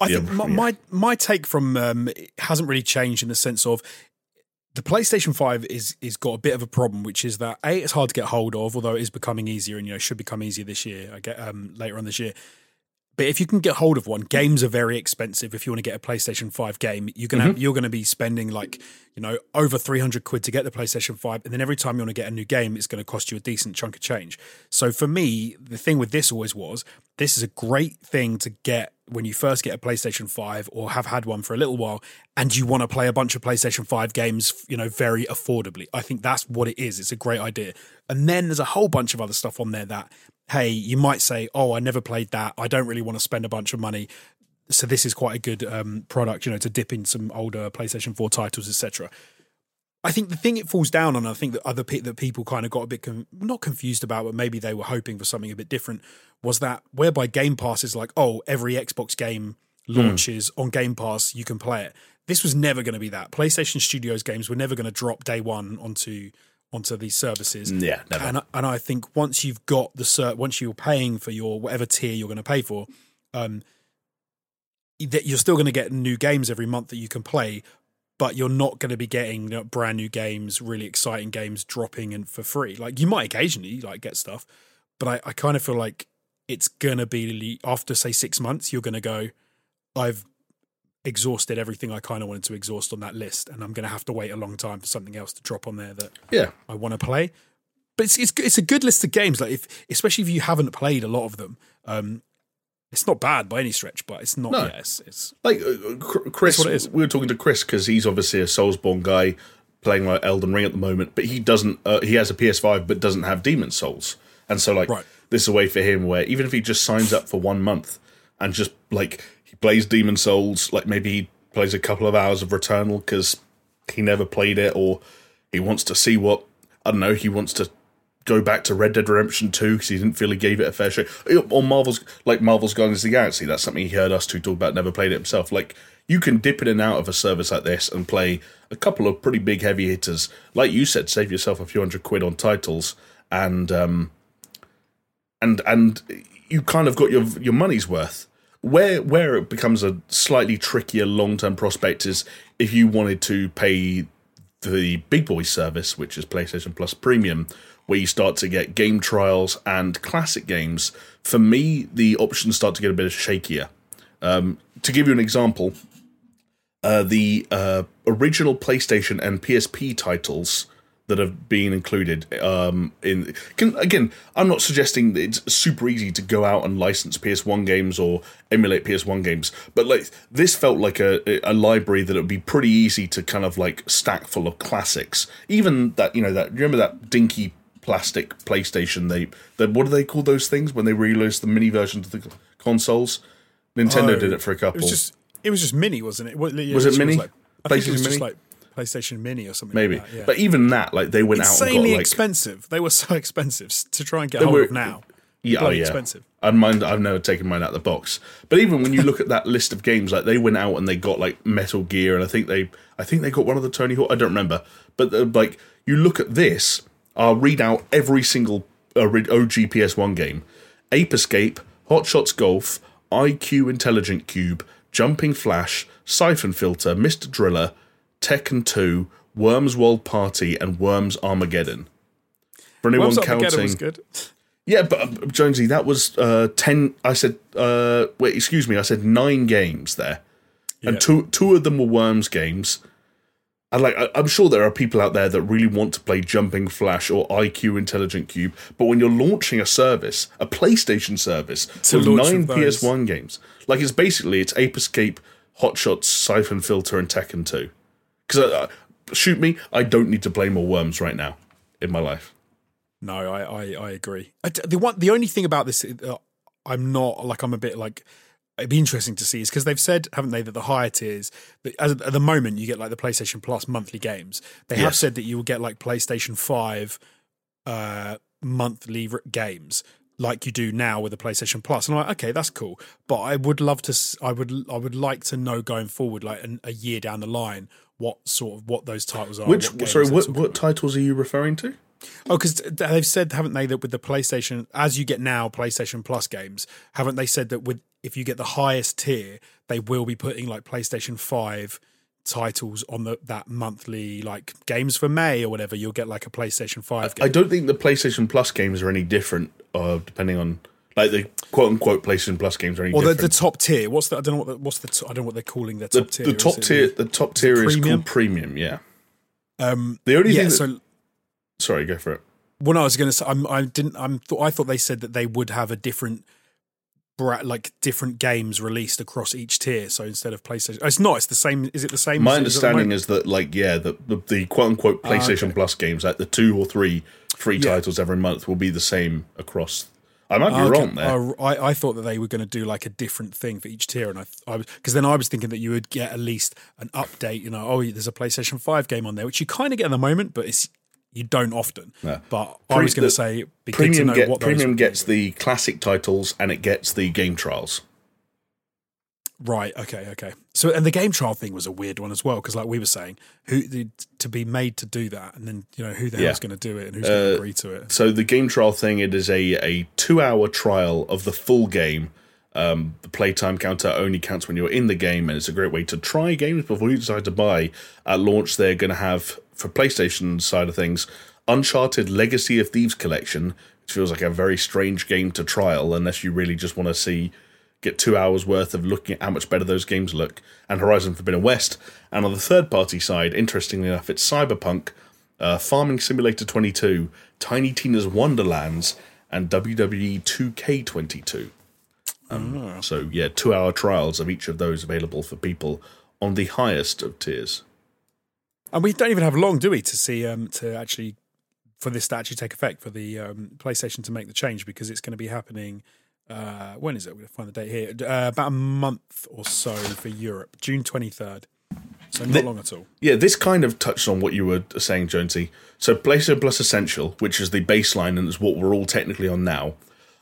I Yeah, think my, yeah. my my take from um, it hasn't really changed in the sense of the PlayStation Five is is got a bit of a problem, which is that a it's hard to get hold of, although it is becoming easier, and you know should become easier this year. I get um, later on this year. But if you can get hold of one, games are very expensive. If you want to get a PlayStation Five game, you're gonna have, mm-hmm. you're gonna be spending like you know over three hundred quid to get the PlayStation Five, and then every time you want to get a new game, it's going to cost you a decent chunk of change. So for me, the thing with this always was this is a great thing to get when you first get a PlayStation 5 or have had one for a little while and you want to play a bunch of PlayStation 5 games, you know, very affordably. I think that's what it is. It's a great idea. And then there's a whole bunch of other stuff on there that, hey, you might say, oh, I never played that. I don't really want to spend a bunch of money. So this is quite a good um, product, you know, to dip in some older PlayStation 4 titles, etc. I think the thing it falls down on, I think that other pe- that people kind of got a bit con- not confused about, but maybe they were hoping for something a bit different, was that whereby Game Pass is like, oh, every Xbox game launches on Game Pass, you can play it. This was never going to be that. PlayStation Studios games were never going to drop day one onto onto these services. Yeah, never. And I- and I think once you've got the cert, once you're paying for your whatever tier you're going to pay for, um, that you're still going to get new games every month that you can play, but you're not going to be getting you know, brand new games, really exciting games dropping and for free. Like you might occasionally like get stuff, but I, I kind of feel like it's going to be after say six months, you're going to go, I've exhausted everything I kind of wanted to exhaust on that list, and I'm going to have to wait a long time for something else to drop on there that Yeah. I want to play. But it's it's it's a good list of games. Like if especially if you haven't played a lot of them, um, it's not bad by any stretch. But it's not. No. Yeah, it's, it's Like uh, Chris, what it is. we were talking to Chris because he's obviously a Soulsborne guy playing like Elden Ring at the moment, but he doesn't. Uh, he has a PS5 but doesn't have Demon's Souls, and so like Right. this is a way for him where even if he just signs up for one month and just like plays Demon's Souls, like maybe he plays a couple of hours of Returnal because he never played it, or he wants to see what I don't know. He wants to go back to Red Dead Redemption 2 because he didn't feel he gave it a fair shake. Or Marvel's like Marvel's Guardians of the Galaxy. That's something he heard us two talk about. Never played it himself. Like you can dip in and out of a service like this and play a couple of pretty big heavy hitters. Like you said, save yourself a few hundred quid on titles and um and and you kind of got your your money's worth. Where where it becomes a slightly trickier long term prospect is if you wanted to pay the big boy service, which is PlayStation Plus Premium, where you start to get game trials and classic games. For me, the options start to get a bit shakier. Um, to give you an example, uh, the uh, original PlayStation and PSP titles that have been included um, in can, again i'm not suggesting that it's super easy to go out and license ps1 games or emulate ps1 games but like this felt like a, a library that it would be pretty easy to kind of like stack full of classics even that you know that remember that dinky plastic playstation they the, what do they call those things when they released the mini versions of the consoles nintendo Oh, did it for a couple it was just it was just mini, wasn't it? Was, Was it mini? Like, I think it was PlayStation just Mini? like PlayStation Mini or something. maybe like that, yeah. but even that like they went out insanely like expensive. They were so expensive to try and get hold were- of now. Yeah, oh yeah. expensive. I'd mind. I've never taken mine out of the box. But even when you look at that list of games, like they went out and they got like Metal Gear, and I think they, I think they got one of the Tony Hawk. I don't remember. But uh, like you look at this, I'll read out every single uh, OG PS One game: Ape Escape, Hot Shots Golf, IQ Intelligent Cube, Jumping Flash, Siphon Filter, Mr. Driller, Tekken 2, Worms World Party, and Worms Armageddon. For anyone Worms Armageddon counting, was good. yeah, but uh, Jonesy, that was uh, ten. I said, uh, wait, excuse me. I said nine games there, Yeah. and two two of them were Worms games. And like, I, I'm sure there are people out there that really want to play Jumping Flash or IQ Intelligent Cube, but when you're launching a service, a PlayStation service, To with nine. PS1 games, like it's basically it's Ape Escape, Hot Shots, Siphon Filter, and Tekken Two. Because uh, shoot me, I don't need to play more Worms right now in my life. No, I, I, I agree. I the one, the only thing about this, uh, I'm not like I'm a bit like. It'd be interesting to see is because they've said, haven't they, that the higher tiers, that as, at the moment, you get like the PlayStation Plus monthly games. They have said that you will get like PlayStation Five uh, monthly r- games, like you do now with the PlayStation Plus. And I'm like, okay, that's cool, but I would love to. I would, I would like to know going forward, like an, a year down the line, what sort of what those titles are. Which what sorry, what what titles are you referring to? Oh, because they've said, haven't they, that with the PlayStation, as you get now PlayStation Plus games, haven't they said that with if you get the highest tier, they will be putting like PlayStation Five titles on the that monthly like games for May or whatever. You'll get like a PlayStation Five game. I don't think the PlayStation Plus games are any different, uh, depending on like the quote unquote PlayStation Plus games are any or the, the top tier. What's the? I don't know what. The, what's the? t- I don't know what they're calling their The, top tier. the top tier, the top tier is premium? called premium. Yeah. Um, The only yeah. thing. That, So sorry, go for it. Well, no, I was going to say I'm, I didn't. I'm. Th- I thought they said that they would have a different, like different games released across each tier. So instead of PlayStation, it's not. It's the same. Is it the same? My as- as at the understanding is that like yeah, the the, the quote unquote PlayStation Ah, okay. Plus games, like the two or three free Yeah. titles every month, will be the same across. I might be Okay. wrong there. Oh, I, I thought that they were going to do like a different thing for each tier, and I, I was because then I was thinking that you would get at least an update. You know, oh, there's a PlayStation Five game on there, which you kind of get at the moment, but it's you don't often. No. But I was going to say it'd be good to premium get, what premium gets the classic titles and it gets the game trials. Right. Okay. Okay. So, and the game trial thing was a weird one as well because, like we were saying, who the, to be made to do that, and then you know who the Yeah. hell's going to do it and who's going Uh, to agree to it. So the game trial thing, it is a, a two hour trial of the full game. Um, the playtime counter only counts when you're in the game, and it's a great way to try games before you decide to buy. At launch, they're going to have for PlayStation side of things, Uncharted Legacy of Thieves collection, which feels like a very strange game to trial unless you really just want to see get two hours worth of looking at how much better those games look, and Horizon Forbidden West. And on the third party side, interestingly enough, it's Cyberpunk, uh, Farming Simulator 22, Tiny Tina's Wonderlands, and WWE 2K22. Um, So, yeah, two hour trials of each of those available for people on the highest of tiers. And we don't even have long, do we, to see um, to actually for this to actually take effect for the um, PlayStation to make the change because it's going to be happening. Uh, when is it? We're going to find the date here. Uh, about a month or so for Europe, June twenty third. So not The- long at all. Yeah, this kind of touched on what you were saying, Jonesy. So, PlayStation Plus Essential, which is the baseline and is what we're all technically on now,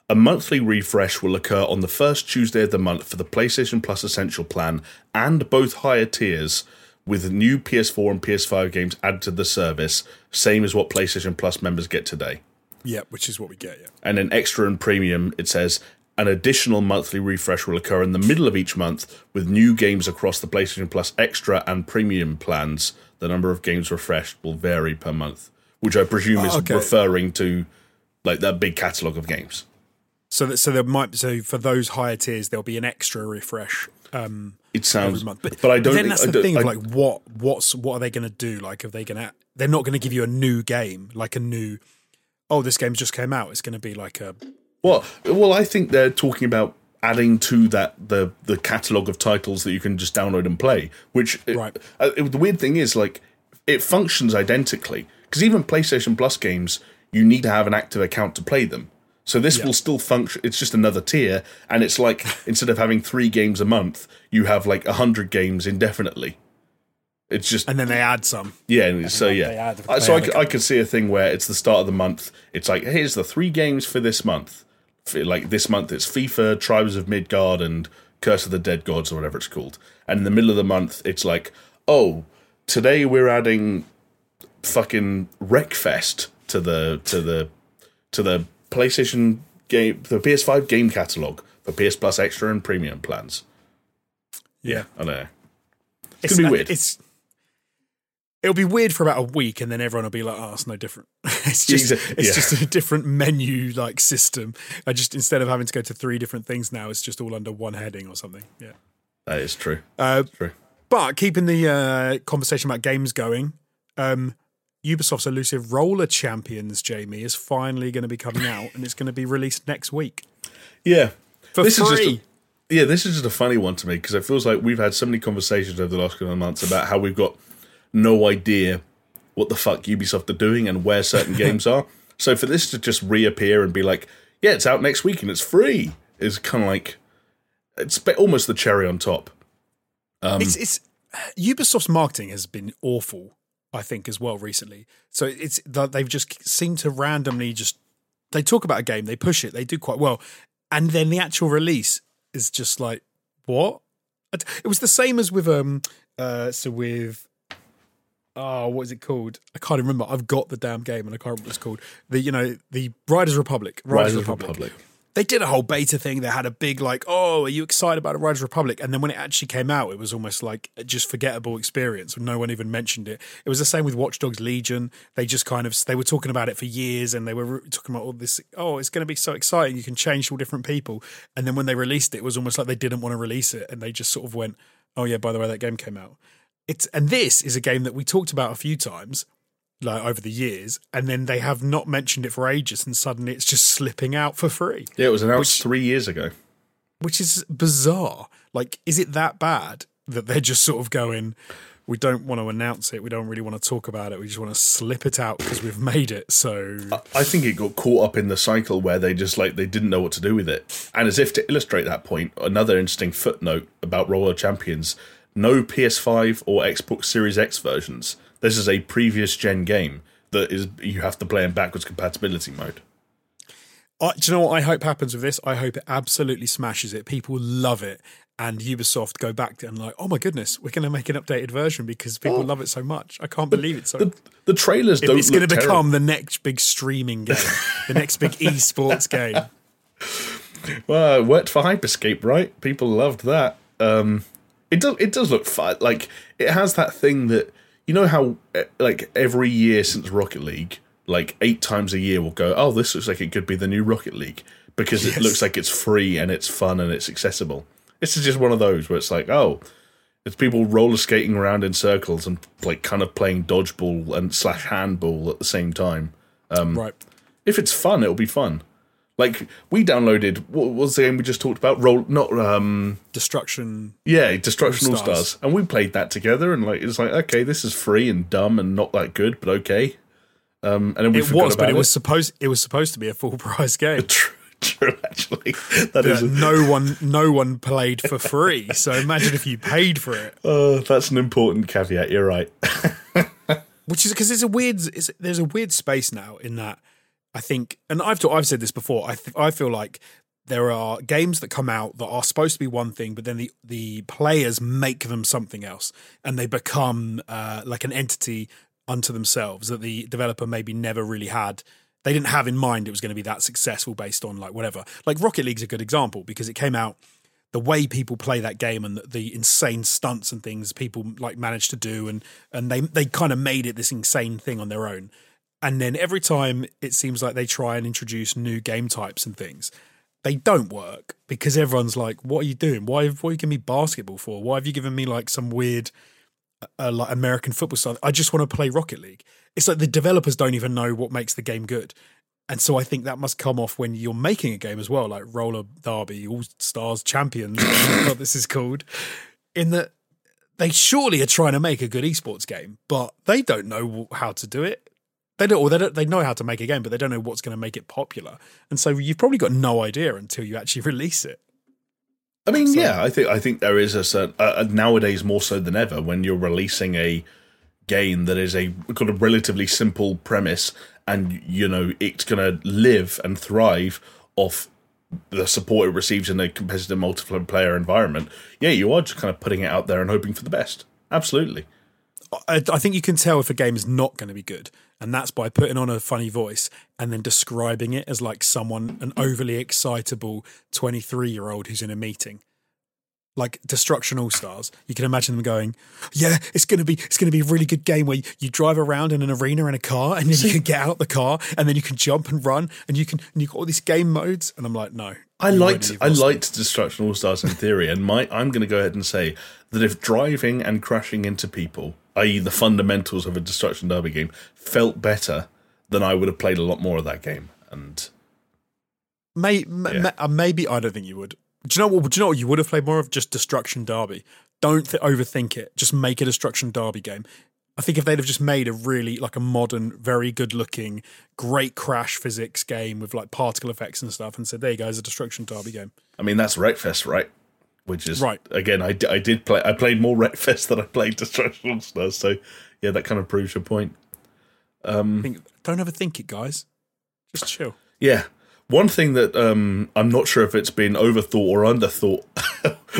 a monthly refresh will occur on the first Tuesday of the month for the PlayStation Plus Essential plan and both higher tiers, with new PS4 and PS5 games added to the service, same as what PlayStation Plus members get today. Yeah, which is what we get. Yeah. And then extra and premium, it says an additional monthly refresh will occur in the middle of each month with new games across the PlayStation Plus extra and premium plans. The number of games refreshed will vary per month, which I presume is Oh, okay. referring to like that big catalogue of games. So that so there might so for those higher tiers there'll be an extra refresh um, It sounds, month. but, I don't. then think- that's the thing of I- like what what's what are they going to do? Like, are they going to? They're not going to give you a new game, like a new. Oh, this game just came out. It's going to be like a. Well, well, I think they're talking about adding to that the the catalog of titles that you can just download and play. Which Right. uh, it- the weird thing is, like, it functions identically because even PlayStation Plus games, you need to have an active account to play them. So this will still function. It's just another tier, and it's like instead of having three games a month, you have like a hundred games indefinitely. It's just And then they add some. yeah, and so yeah. add- Uh, so I, add a c- I could see a thing where it's the start of the month. It's like here's the three games for this month. Like this month, it's FIFA, Tribes of Midgard, and Curse of the Dead Gods, or whatever it's called. And in the middle of the month, it's like, oh, today we're adding fucking Wreckfest to the to the to the PlayStation game, the PS5 game catalog for PS Plus Extra and Premium plans. Yeah, I know. it's gonna be weird. It's it'll be weird for about a week, and then everyone will be like, "Oh, it's no different." it's just Exa- it's yeah. just a different menu like system. I just instead of having to go to three different things now, it's just all under one heading or something. Yeah. That is true. Uh, True. But keeping the uh, conversation about games going, um, Ubisoft's elusive Roller Champions, Jamie, is finally going to be coming out, and it's going to be released next week Yeah. for this free. is just a, yeah, this is just a funny one to me because it feels like we've had so many conversations over the last couple of months about how we've got no idea what the fuck Ubisoft are doing and where certain games are. So for this to just reappear and be like, yeah, it's out next week and it's free is kind of like it's almost the cherry on top. Um, it's it's Ubisoft's marketing has been awful, I think, as well recently. So it's they've just seemed to randomly just they talk about a game, they push it, they do quite well, and then the actual release is just like what? It was the same as with um uh so with oh what is it called? I can't even remember. I've got the damn game and I can't remember what it's called. The you know the Riders Republic. Riders, Rise of Republic Republic. they did a whole beta thing. They had a big like, oh, are you excited about a Riders Republic? And then when it actually came out, it was almost like a just forgettable experience. No one even mentioned it. It was the same with Watch Dogs Legion. They just kind of they were talking about it for years, and they were talking about all this. Oh, it's going to be so exciting! You can change all different people. And then when they released it, it was almost like they didn't want to release it, and they just sort of went, oh yeah, by the way, that game came out. It's and this is a game that we talked about a few times like over the years, and then they have not mentioned it for ages, and suddenly it's just slipping out for free Yeah, it was announced Which- three years ago. which is bizarre. Like, is it that bad that they're just sort of going, we don't want to announce it, we don't really want to talk about it, we just want to slip it out because we've made it. So, I think it got caught up in the cycle where they just like they didn't know what to do with it. And as if to illustrate that point, another interesting footnote about Roller Champions: no PS5 or Xbox Series X versions. This is a previous gen game that is you have to play in backwards compatibility mode. I, do you know what I hope happens with this? I hope it absolutely smashes it. People love it. And Ubisoft go back to and like, oh my goodness, we're going to make an updated version because people love it so much. I can't believe it. So The, the trailers don't. it's going to become terrible. the next big streaming game, the next big esports game. Well, it worked for Hyperscape, right? People loved that. Um, it does. It does look fun. Like it has that thing that you know how eh, like every year since Rocket League, like eight times a year, we'll go. Oh, this looks like it could be the new Rocket League because Yes. it looks like it's free and it's fun and it's accessible. This is just one of those where it's like, oh, it's people roller skating around in circles and like kind of playing dodgeball and slash handball at the same time. right. If it's fun, it'll be fun. Like we downloaded what was the game we just talked about? Roll not um Destruction. yeah, Destruction All Stars. Stars. And we played that together and like it's like, okay, this is free and dumb and not that good, but okay. Um and then we It forgot was, but it was supposed it was supposed to be a full price game. true, true actually. That is no one no one played for free. So imagine if you paid for it. uh, that's an important caveat, you're right. which is because it's a weird it's, there's a weird space now in that I think and I've I've said this before I th- I feel like there are games that come out that are supposed to be one thing but then the the players make them something else and they become uh, like an entity unto themselves that the developer maybe never really had. They didn't have in mind it was going to be that successful based on like whatever. Like Rocket League's a good example because it came out the way people play that game and the, the insane stunts and things people like managed to do and and they they kind of made it this insane thing on their own and then every time it seems like they try and introduce new game types and things they don't work because everyone's like what are you doing why what are you giving me basketball for why have you given me like some weird uh, like American football style I just want to play Rocket League it's like the developers don't even know what makes the game good and so I think that must come off when you're making a game as well, like Roller Derby, All Stars Champions, what this is called. In that they surely are trying to make a good esports game, but they don't know how to do it. They don't, or they don't, they know how to make a game, but they don't know what's going to make it popular. And so you've probably got no idea until you actually release it. I mean, So- yeah, I think I think there is a certain uh, nowadays more so than ever when you're releasing a game that is a got a relatively simple premise and you know it's going to live and thrive off the support it receives in a competitive multiplayer environment. Yeah, you are just kind of putting it out there and hoping for the best. Absolutely. I, I think you can tell if a game is not going to be good, and that's by putting on a funny voice and then describing it as like someone, an overly excitable 23 year old who's in a meeting. Like Destruction All Stars, you can imagine them going, "Yeah, it's gonna be, it's gonna be a really good game where you, you drive around in an arena in a car, and then you can get out the car, and then you can jump and run, and you can, and you've got all these game modes." And I'm like, "No, I liked I liked Destruction All Stars in theory, and my I'm going to go ahead and say that if driving and crashing into people, i.e., the fundamentals of a Destruction Derby game, felt better, than I would have played a lot more of that game. And May, ma- Yeah. ma- uh, maybe I don't think you would. Do you know what? Do you know what you would have played more of? Just Destruction Derby. Don't th- overthink it. Just make a Destruction Derby game. I think if they'd have just made a really like a modern, very good looking, great crash physics game with like particle effects and stuff, and said, "There you go, it's a Destruction Derby game." I mean, that's Wreckfest, right? Which is Right. Again, I, I did play. I played more Wreckfest than I played Destruction All Stars. So yeah, that kind of proves your point. I think, don't overthink it, guys. Just chill. Yeah. One thing that um, I'm not sure if it's been overthought or underthought,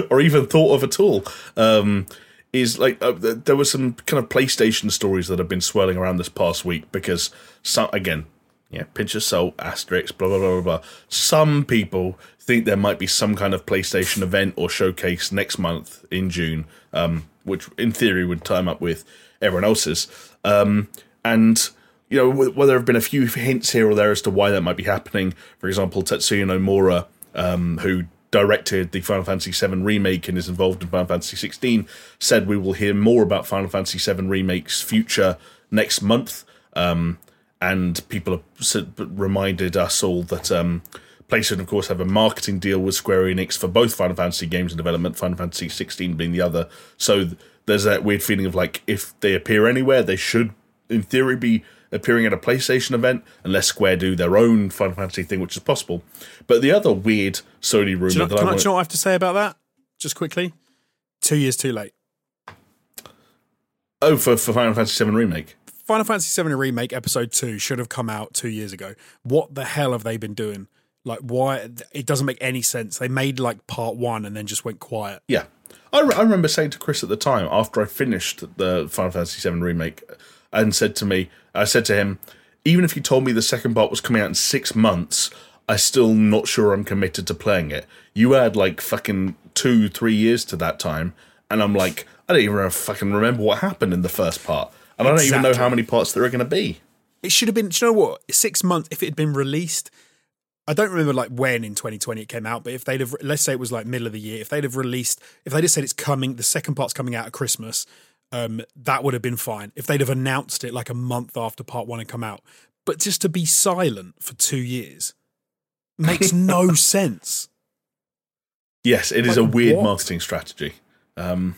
or even thought of at all, um, is like uh, there were some kind of PlayStation stories that have been swirling around this past week because some again, yeah, pinch of salt, asterisk, blah blah blah blah blah. Some people think there might be some kind of PlayStation event or showcase next month in June, um, which in theory would time up with everyone else's, um, and you know, wh- well, there have been a few hints here or there as to why that might be happening. For example, Tetsuya Nomura, um, who directed the Final Fantasy VII remake and is involved in Final Fantasy XVI, said we will hear more about Final Fantasy VII remake's future next month. Um, and people have reminded us all that um, PlayStation, of course, have a marketing deal with Square Enix for both Final Fantasy games in development, Final Fantasy 16 being the other. So th- there's that weird feeling of like, if they appear anywhere, they should, in theory, be appearing at a PlayStation event, unless Square do their own Final Fantasy thing, which is possible. But the other weird Sony rumor you, know, that can I I, want you know what I have to say about that? Just quickly. Two years too late. oh for for Final Fantasy VII remake. Final Fantasy VII Remake Episode 2 should have come out two years ago. What the hell have they been doing? Like, why? It doesn't make any sense. They made like part one and then just went quiet. Yeah. I, re- I remember saying to Chris at the time, after I finished the Final Fantasy VII Remake, and said to me, I said to him, even if you told me the second part was coming out in six months, I'm still not sure I'm committed to playing it. You add like fucking two, three years to that time, and I'm like, I don't even fucking remember what happened in the first part. And I don't even know how many parts there are going to be. It should have been, do you know what? Six months, if it had been released I don't remember like when in 2020 it came out, but if they'd have, let's say it was like middle of the year, if they'd have released, if they'd have said it's coming, the second part's coming out at Christmas, um, that would have been fine. If they'd have announced it like a month after part one had come out, but just to be silent for two years makes no sense. Yes, it is Like, a weird what? marketing strategy. Um,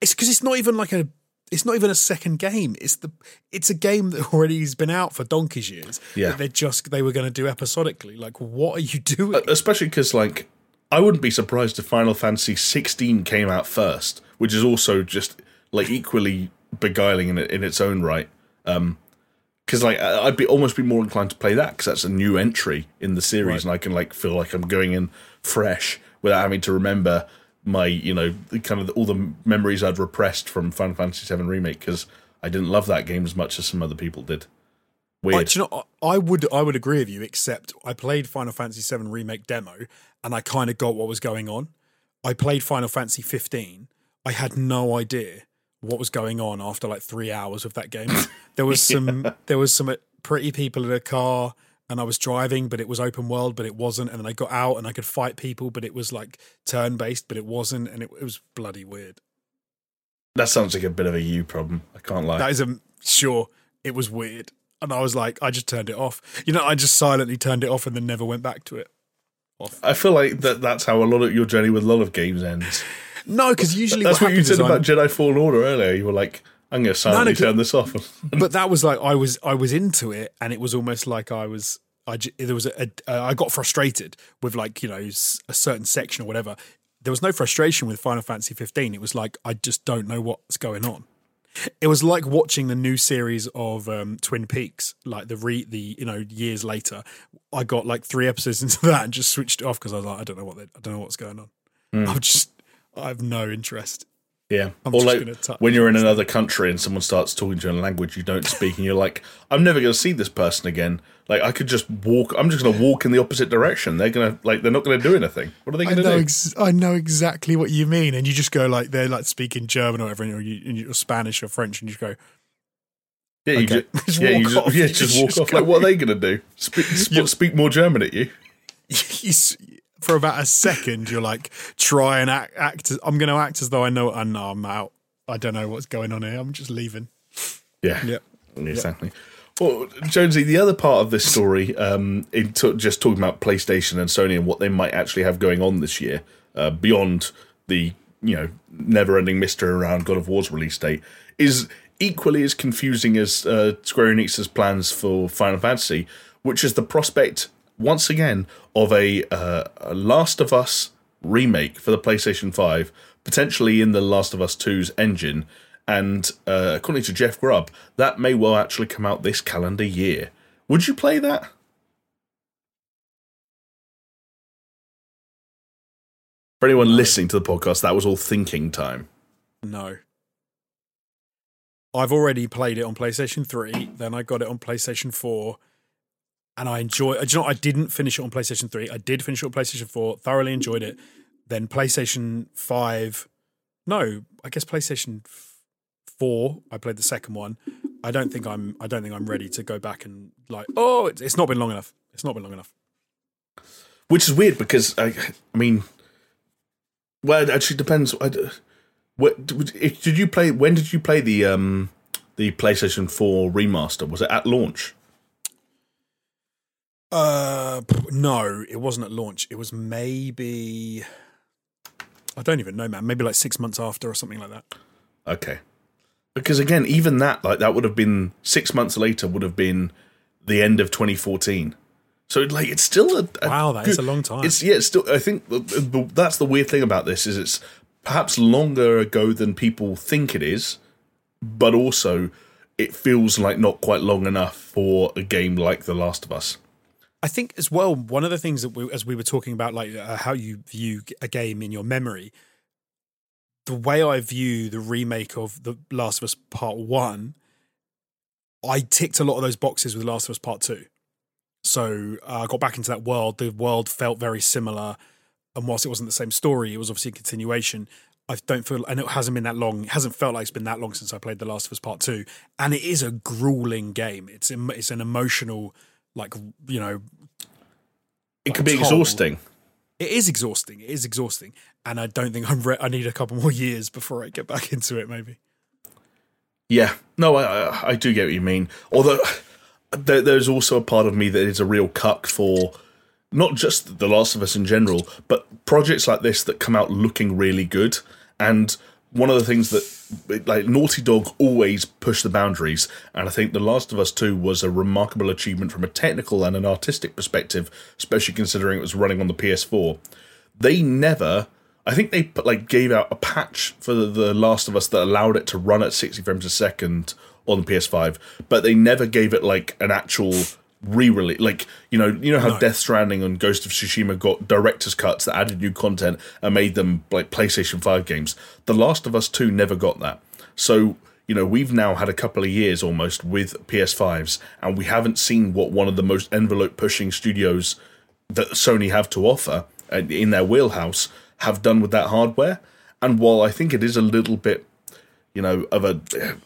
It's because it's not even like a, it's not even a second game. It's the, it's a game that already has been out for donkey's years. Yeah. that they're just they were going to do episodically. Like, what are you doing? especially because, like, I wouldn't be surprised if Final Fantasy 16 came out first, which is also just like equally beguiling in in its own right. Um, because like I'd be almost be more inclined to play that because that's a new entry in the series, Right. and I can like feel like I'm going in fresh without having to remember my you know the kind of all the memories I'd repressed from Final Fantasy VII remake because I didn't love that game as much as some other people did. I, Weird. do you know, I I would I would agree with you, except I played Final Fantasy VII remake demo and I kind of got what was going on. I played Final Fantasy 15. I had no idea what was going on after like three hours of that game. There was some there was some pretty people in a car and I was driving, but it was open world, but it wasn't. And then I got out and I could fight people, but it was like turn based, but it wasn't, and it, it was bloody weird. that sounds like a bit of a you problem. I can't lie. That is a sure. It was weird, and I was like, I just turned it off. You know, I just silently turned it off and then never went back to it. I feel like that that's how a lot of your journey with a lot of games ends. No, because usually That's what, what you said I'm- about Jedi Fallen Order earlier. You were like, I'm going to silently turn this off. but that was like I was I was into it, and it was almost like I was I there was a, a uh, I got frustrated with like you know a certain section or whatever. There was no frustration with Final Fantasy 15. It was like I just don't know what's going on. It was like watching the new series of um, Twin Peaks, like the re the you know years later. I got like three episodes into that and just switched it off because I was like, I don't know what they, I don't know what's going on. I'm just I have no interest. Yeah. I'm or just like when you're in another country and someone starts talking to you in a language you don't speak and you're like, I'm never going to see this person again. Like I could just walk. I'm just going to walk in the opposite direction. They're going to like they're not going to do anything. What are they going to do? ex- I know exactly what you mean, and you just go like they're like speaking German or whatever, or you, you're Spanish or French, and you just go, yeah, you okay. just, Just yeah, you walk just, off. yeah, just just walk off. go- Like what are they going to do? Speak, sp- speak more German at you? you, for about a second, you're like try and act. act as, I'm going to act as though I know. I know I'm out. I don't know what's going on here. I'm just leaving. Yeah. Yep. Exactly. Well, Jonesy, the other part of this story, um, in t- just talking about PlayStation and Sony and what they might actually have going on this year, uh, beyond the you know never-ending mystery around God of War's release date, is equally as confusing as uh, Square Enix's plans for Final Fantasy, which is the prospect once again of a, uh, a Last of Us remake for the PlayStation Five, potentially in the Last of Us 2's engine. And uh, according to Jeff Grubb, that may well actually come out this calendar year. Would you play that? For anyone listening to the podcast, that was all thinking time. No. I've already played it on PlayStation 3, then I got it on PlayStation 4, and I enjoy Do you know? I didn't finish it on PlayStation 3. I did finish it on PlayStation 4, thoroughly enjoyed it. Then PlayStation 5, no, I guess PlayStation 4, I played the second one. I don't think I'm I don't think I'm ready to go back and like, oh, it's, it's not been long enough. It's not been long enough. Which is weird because, I, I mean, well, it actually depends. I, what, did you play? When did you play the um, the PlayStation 4 remaster? Was it at launch? Uh, no, it wasn't at launch. It was maybe I don't even know, man. Maybe like six months after or something like that. Okay. Because again, even that, like that would have been six months later, would have been the end of 2014. So like, it's still a, a Wow, that is a long time. It's yeah, it's still. I think that's the weird thing about this is it's perhaps longer ago than people think it is, but also it feels like not quite long enough for a game like The Last of Us. I think as well. One of the things that we, as we were talking about, like uh, how you view a game in your memory, the way I view the remake of The Last of Us Part One, I ticked a lot of those boxes with Last of Us Part Two. So uh, I got back into that world. The world felt very similar, and whilst it wasn't the same story, it was obviously a continuation. I don't feel, and it hasn't been that long. It hasn't felt like it's been that long since I played The Last of Us Part Two, and it is a grueling game. It's it's an emotional, like you know, it could be exhausting. It is exhausting. It is exhausting, and I don't think I'm. Re- I need a couple more years before I get back into it. Maybe. Yeah, no, I, I, I do get what you mean. Although there, there's also a part of me that is a real cuck for not just The Last of Us in general, but projects like this that come out looking really good. And one of the things that, like, Naughty Dog always push the boundaries, and I think The Last of Us 2 was a remarkable achievement from a technical and an artistic perspective, especially considering it was running on the PS4. They never. I think they put, like gave out a patch for the, the Last of Us that allowed it to run at 60 frames a second on the PS5, but they never gave it like an actual re-release. Like you know, you know how No. Death Stranding and Ghost of Tsushima got director's cuts that added new content and made them like PlayStation 5 games. The Last of Us 2 never got that. So you know, we've now had a couple of years almost with PS5s, and we haven't seen what one of the most envelope pushing studios that Sony have to offer uh, in their wheelhouse have done with that hardware. And while I think it is a little bit, you know, of a,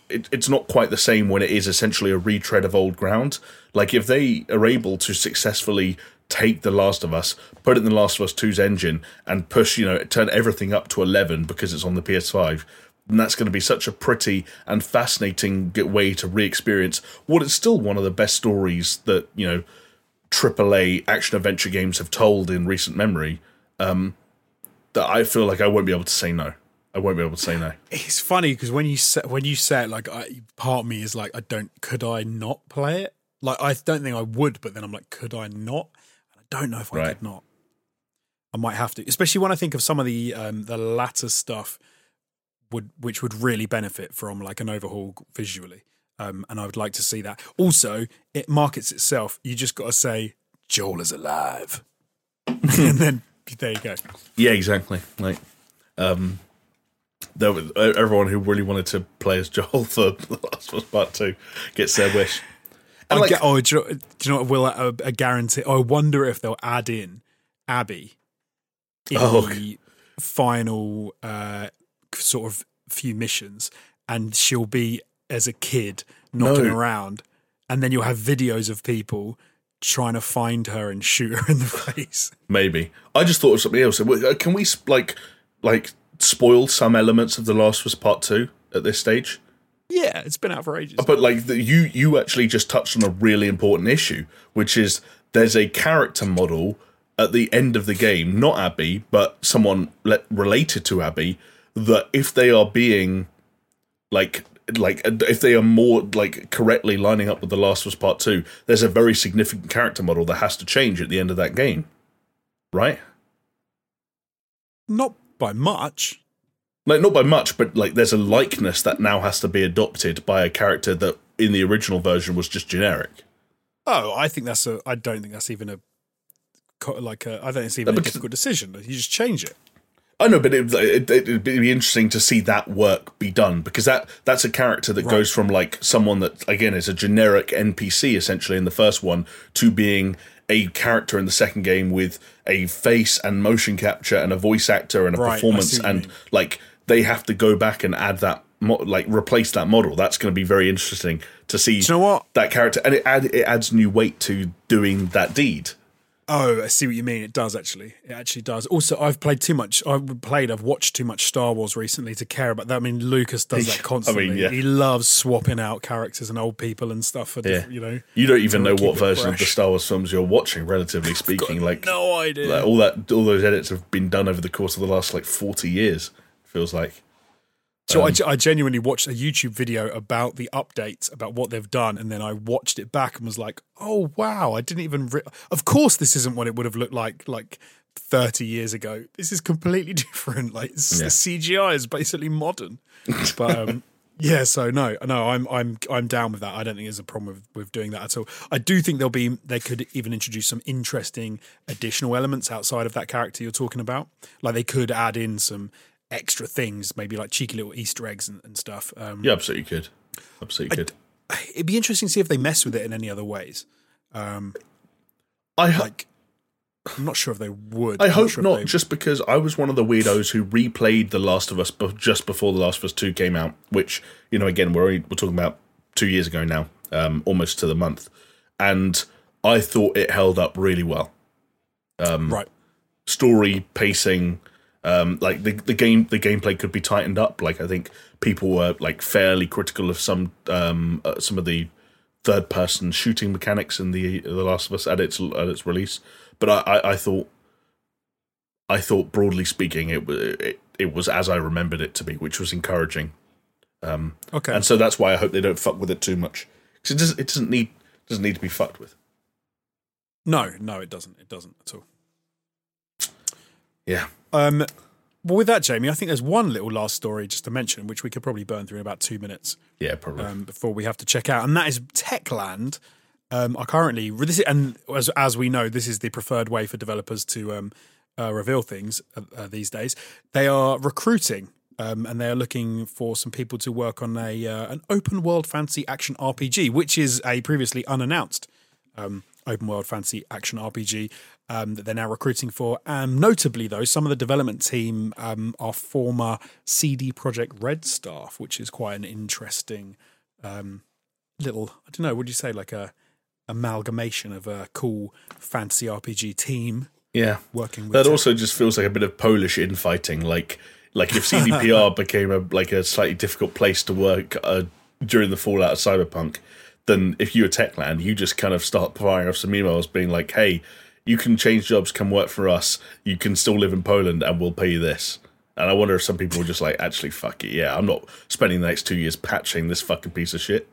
it, it's not quite the same when it is essentially a retread of old ground. Like if they are able to successfully take The Last of Us, put it in The Last of Us 2's engine, and push, you know, turn everything up to 11 because it's on the PS5. And that's going to be such a pretty and fascinating way to re-experience what is still one of the best stories that you know AAA action adventure games have told in recent memory, um, that I feel like I won't be able to say no. I won't be able to say no. It's funny because when you say when you say it, like I, part of me is like, I don't. Could I not play it? Like I don't think I would, but then I'm like, could I not? And I don't know if I Right. could not. I might have to, especially when I think of some of the um, the latter stuff would which would really benefit from like an overhaul visually. Um, and I would like to see that. Also, it markets itself. You just got to say Joel is alive, and then there you go. Yeah, exactly. Like, um, there was, uh, everyone who really wanted to play as Joel for The Last of Us Part Two gets their wish. And I like, get- oh, do you, know, do you know what? Will a, a guarantee? I wonder if they'll add in Abby in Oh, the final uh, sort of few missions, and she'll be as a kid knocking No. around, and then you'll have videos of people trying to find her and shoot her in the face. maybe I just thought of something else. Uh, Can we like like spoil some elements of The Last of Us Part Two at this stage? yeah, it's been out for ages. But like the, you, you actually just touched on a really important issue, which is there's a character model at the end of the game, not Abby, but someone le- related to Abby. That if they are being like like if they are more like correctly lining up with the Last of Us Part Two, there's a very significant character model that has to change at the end of that game, right? Not by much. Like not by much, but like there's a likeness that now has to be adopted by a character that in the original version was just generic. Oh, I think that's a. I don't think that's even a. Like a, I don't think it's even No, a difficult decision. You just change it. I know, but it, it, it'd be interesting to see that work be done because that that's a character that goes from like someone that again is a generic NPC essentially in the first one to being a character in the second game with a face and motion capture and a voice actor and a Right, performance see what you and like they have to go back and add that mo- like replace that model. That's going to be very interesting to see Do you know what? that character and it add, it adds new weight to doing that deed. Oh, I see what you mean. It does actually. It actually does. Also, I've played too much. I've played. I've watched too much Star Wars recently to care about that. I mean, Lucas does that constantly. yeah. He loves swapping out characters and old people and stuff for Yeah. you know. You don't even know what version of the. Star Wars films you're watching, relatively speaking. Like No idea. Like, all that, all those edits have been done over the course of the last like forty years. Feels like. So Um, I, I genuinely watched a YouTube video about the updates, about what they've done, and then I watched it back and was like, "Oh wow! I didn't even. Re- of course, this isn't what it would have looked like like thirty years ago. This is completely different. Like Yeah. the CGI is basically modern." But um, yeah, so no, no, I'm I'm I'm down with that. I don't think there's a problem with, with doing that at all. I do think there'll be they could even introduce some interesting additional elements outside of that character you're talking about. Like they could add in some extra things, maybe like cheeky little Easter eggs and, and stuff. Um, Yeah, absolutely could. Absolutely could. It'd be interesting to see if they mess with it in any other ways. Um, I ho- Like, I'm not sure if they would. I I'm hope sure not, they- just because I was one of the weirdos who replayed The Last of Us just before The Last of Us Two came out. Which you know, again, we're only, we're talking about two years ago now, um, almost to the month, and I thought it held up really well. Um, right. story pacing um like the the game the gameplay could be tightened up like i think people were like fairly critical of some um uh, some of the third person shooting mechanics in the the last of us at its at its release but i i, I thought i thought broadly speaking it was it, it was as i remembered it to be which was encouraging Um, Okay. and so that's why i hope they don't fuck with it too much because it doesn't it doesn't need doesn't need to be fucked with no, no, it doesn't. It doesn't at all. Yeah Um, well, with that, Jamie, I think there's one little last story just to mention, which we could probably burn through in about two minutes yeah probably um, before we have to check out, and that is Techland. Um, are currently this is, and as as we know, this is the preferred way for developers to um, uh, reveal things uh, uh, these days. They are recruiting. Um, and they are looking for some people to work on a uh, an open world fantasy action RPG, which is a previously unannounced um, open world fantasy action RPG um, that they're now recruiting for. Um, notably, though, some of the development team um, are former CD Projekt Red staff, which is quite an interesting um, little. I don't know. Would you say like a amalgamation of a cool fantasy RPG team yeah working with? That also just feels like a bit of Polish infighting. Like, like if CDPR became a like a slightly difficult place to work uh, during the fallout of Cyberpunk, then if you were Techland, you just kind of start firing off some emails being like, "Hey, you can change jobs, come work for us. You can still live in Poland, and we'll pay you this." And I wonder if some people were just like, "Actually, fuck it, yeah, I'm not spending the next two years patching this fucking piece of shit."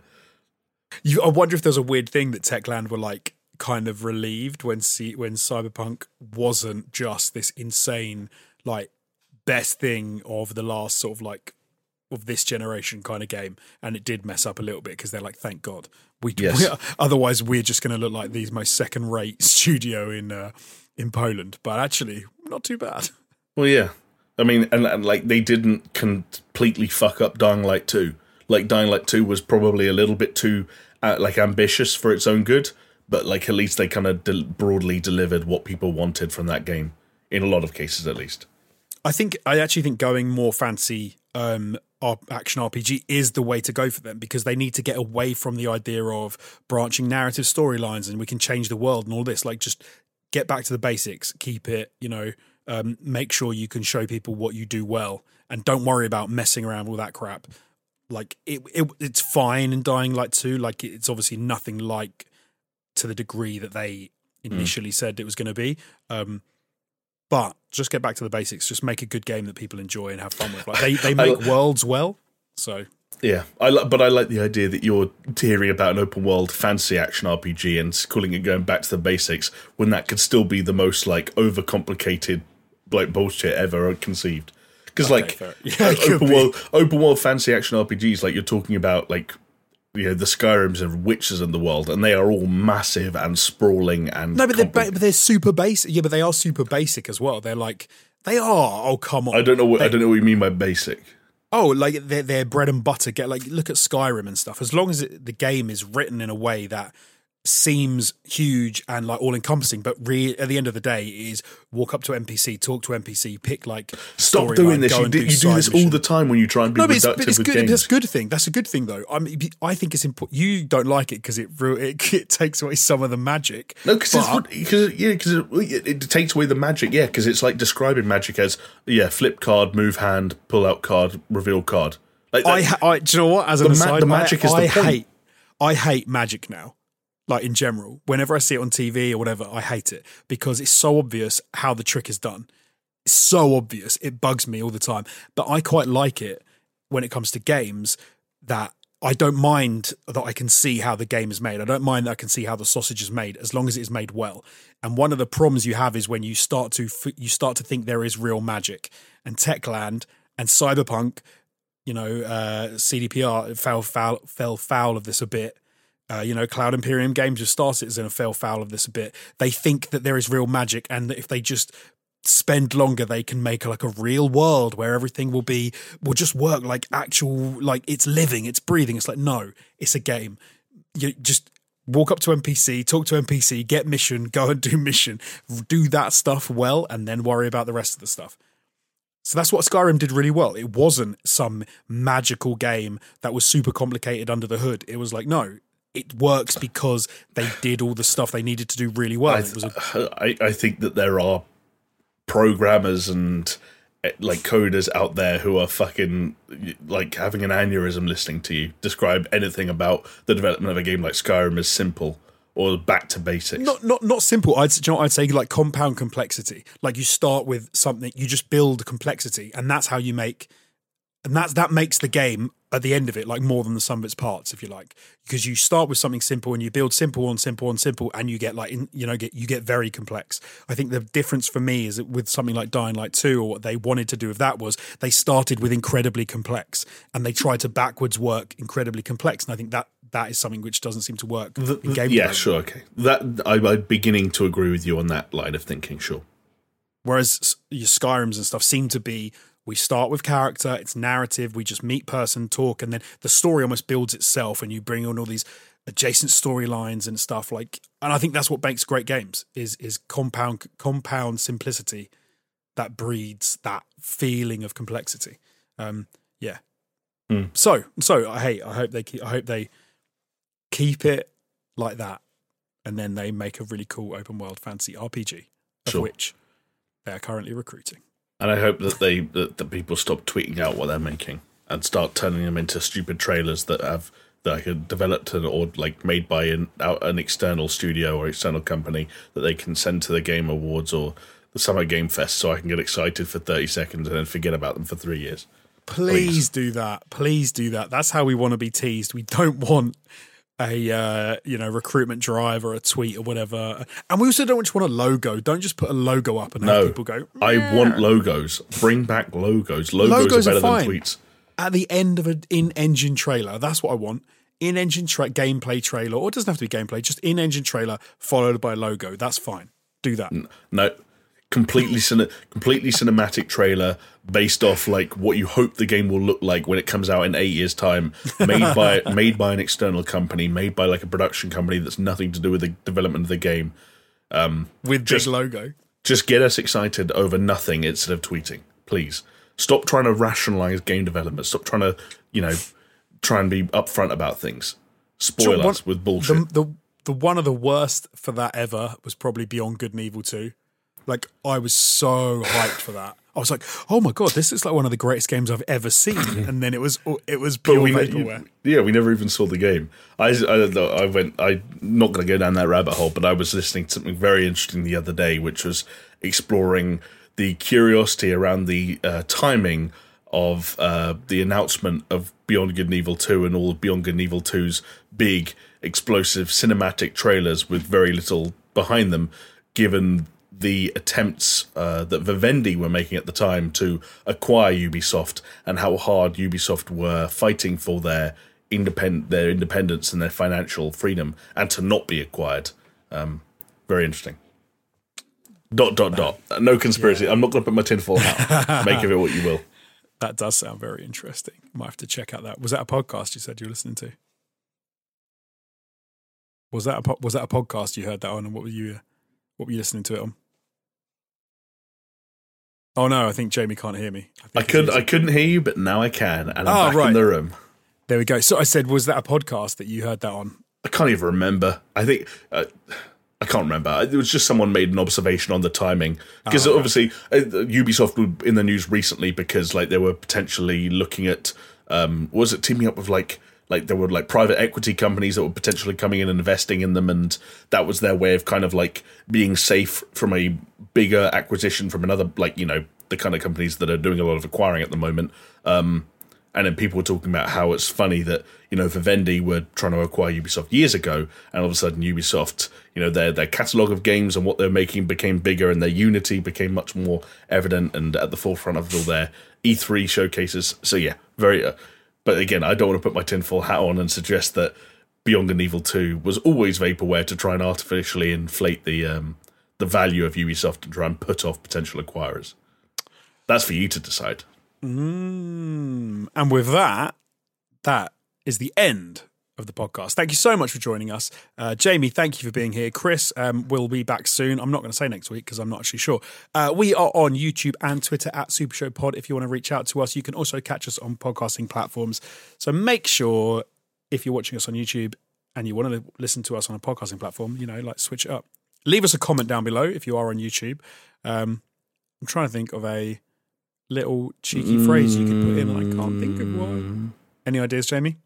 You, I wonder if there's a weird thing that Techland were like kind of relieved when C, when Cyberpunk wasn't just this insane like best thing of the last sort of like of this generation kind of game, and it did mess up a little bit because they're like, thank God, we, Yes. we otherwise we're just going to look like these most second rate studio in uh, in Poland, but actually not too bad. Well, yeah. I mean, and, and like they didn't completely fuck up Dying Light 2. Like Dying Light 2 was probably a little bit too uh, like ambitious for its own good, but like at least they kind of del- broadly delivered what people wanted from that game in a lot of cases at least. I think I actually think going more fancy um action RPG is the way to go for them because they need to get away from the idea of branching narrative storylines and we can change the world and all this. Like just get back to the basics keep it you know um, make sure you can show people what you do well and don't worry about messing around with that crap. Like it, it it's fine in dying light 2 like it's obviously nothing like to the degree that they initially said it was going to be. Um but just get back to the basics. Just make a good game that people enjoy and have fun with. Like they, they make worlds well. So Yeah, I li- but I like the idea that you're hearing about an open world fantasy action RPG and calling it going back to the basics when that could still be the most like overcomplicated like bullshit ever conceived. Because like. Yeah, open be. world open world fantasy action RPGs, like you're talking about like you know the Skyrims and Witchers in the world, and they are all massive and sprawling and no, but they're, ba- they're super basic. Yeah, but they are super basic as well. They're like they are. Oh come on. I don't know what I don't know what you mean by basic. Oh, like they're, they're bread and butter. Get like look at Skyrim and stuff. As long as it, the game is written in a way that seems huge and like all encompassing, but re- at the end of the day is walk up to NPC, talk to NPC, pick like Stop doing this. You do, you do this all the time when you try and be No, but it's, but it's with good. games. That's a good thing. That's a good thing, though. I mean, I think it's important. You don't like it because it, it it takes away some of the magic. No, because yeah, because it, it takes away the magic. Yeah, because it's like describing magic as yeah, flip card, move hand, pull out card, reveal card. Like I, that- I, do you know what? As an The ma- aside, the magic I, is the I point. hate, I hate magic now. Like in general, whenever I see it on TV or whatever, I hate it because it's so obvious how the trick is done. It's so obvious, it bugs me all the time. But I quite like it when it comes to games that I don't mind that I can see how the game is made. I don't mind that I can see how the sausage is made as long as it is made well. And one of the problems you have is when you start to you start to think there is real magic. And Techland and Cyberpunk, you know, uh, CDPR fell foul fell foul of this a bit. Uh, you know, Cloud Imperium Games Star Citizen fell foul of this a bit. They think that there is real magic, and that if they just spend longer, they can make like a real world where everything will be will just work like actual, like it's living, it's breathing. It's like no, it's a game. You just walk up to NPC, talk to NPC, get mission, go and do mission, do that stuff well, and then worry about the rest of the stuff. So that's what Skyrim did really well. It wasn't some magical game that was super complicated under the hood. It was like, no, it works because they did all the stuff they needed to do really well. I, it was a, I, I think that there are programmers and eh, like coders out there who are fucking like having an aneurysm listening to you describe anything about the development of a game like Skyrim as simple or back to basics. not not not simple. I'd you know I'd say like compound complexity. Like you start with something, you just build complexity, and that's how you make, and that's that makes the game at the end of it like more than the sum of its parts, if you like, because you start with something simple and you build simple on simple on simple, and you get like in, you know get you get very complex. I think the difference for me is that with something like Dying Light Two, or what they wanted to do with that was they started with incredibly complex, and they tried to backwards work incredibly complex, and I think that that is something which doesn't seem to work in game yeah, sure, okay. That I, I'm beginning to agree with you on that line of thinking. Sure. Whereas your Skyrims and stuff seem to be we start with character, it's narrative, we just meet person, talk, and then the story almost builds itself, and you bring on all these adjacent storylines and stuff like. And I think that's what makes great games is is compound compound simplicity that breeds that feeling of complexity. Um, yeah. Mm. So so I hey I hope they keep I hope they keep it like that, and then they make a really cool open world fantasy RPG of Sure. which they are currently recruiting. And I hope that they that the people stop tweeting out what they're making and start turning them into stupid trailers that have that are developed and- or like made by an an external studio or external company that they can send to the Game Awards or the Summer Game Fest, so I can get excited for thirty seconds and then forget about them for three years. Please, Please. do that. Please do that. That's how we want to be teased. We don't want a uh, you know recruitment drive or a tweet or whatever. And we also don't just want a logo. Don't just put a logo up and No. have people go. I want logos. Bring back logos. Logos, Logos are are better fine. than tweets. at the end of an in-engine trailer. That's what I want. In-engine tra- gameplay trailer, or it doesn't have to be gameplay. Just in-engine trailer followed by a logo. That's fine. Do that. No, completely cine- completely cinematic trailer based off like what you hope the game will look like when it comes out in eight years' time. Made by made by an external company, made by like a production company that's nothing to do with the development of the game. Um, with Just- big logo. Just get us excited over nothing instead of tweeting, please. Stop trying to rationalize game development. Stop trying to you know try and be upfront about things. Spoil Sure, us with bullshit. The, the the one of the worst for that ever was probably Beyond Good and Evil 2. Like I was so hyped for that. I was like, "Oh my god, this is like one of the greatest games I've ever seen." And then it was it was pure we vaporware. yeah, we never even saw the game. I, I, I went. I'm not going to go down that rabbit hole, but I was listening to something very interesting the other day, which was exploring the curiosity around the uh, timing of uh, the announcement of Beyond Good and Evil 2 and all of Beyond Good and Evil 2's big, explosive cinematic trailers with very little behind them, given the attempts uh, that Vivendi were making at the time to acquire Ubisoft and how hard Ubisoft were fighting for their independent their independence and their financial freedom and to not be acquired. Um, very interesting. Dot dot dot. No conspiracy. I'm not going to put my tinfoil hat. Make of it what you will. That does sound very interesting. Might have to check out that. Was that a podcast you said you were listening to? Was that a po- was that a podcast you heard that on? And what were you what were you listening to it on? Oh no, I think Jamie can't hear me. think I could I couldn't hear you, but now I can, and I'm Oh, back right. in the room. There we go. So I said, was that a podcast that you heard that on? I can't even remember. I think uh, I can't remember. It was just someone made an observation on the timing because Oh, obviously uh, Ubisoft were in the news recently because like they were potentially looking at um, was it teaming up with like like there were like private equity companies that were potentially coming in and investing in them, and that was their way of kind of like being safe from a bigger acquisition from another like you know the kind of companies that are doing a lot of acquiring at the moment. Um, and then people were talking about how it's funny that you know Vivendi were trying to acquire Ubisoft years ago, and all of a sudden Ubisoft, you know, their their catalog of games and what they're making became bigger, and their unity became much more evident and at the forefront of all their E3 showcases. So yeah, very. Uh, but again, I don't want to put my tinfoil hat on and suggest that Beyond and Evil Two was always vaporware to try and artificially inflate the um, the value of Ubisoft and try and put off potential acquirers. That's for you to decide. Mm. And with that, that is the end of the podcast. Thank you so much for joining us. Uh, Jamie, thank you for being here. Chris um, will be back soon. I'm not going to say next week because I'm not actually sure. Uh, we are on YouTube and Twitter at Super Show Pod. If you want to reach out to us, you can also catch us on podcasting platforms. So make sure if you're watching us on YouTube and you want to listen to us on a podcasting platform, you know, like switch it up. Leave us a comment down below if you are on YouTube. Um, I'm trying to think of a little cheeky phrase you could put in, and I can't think of one. Any ideas, Jamie?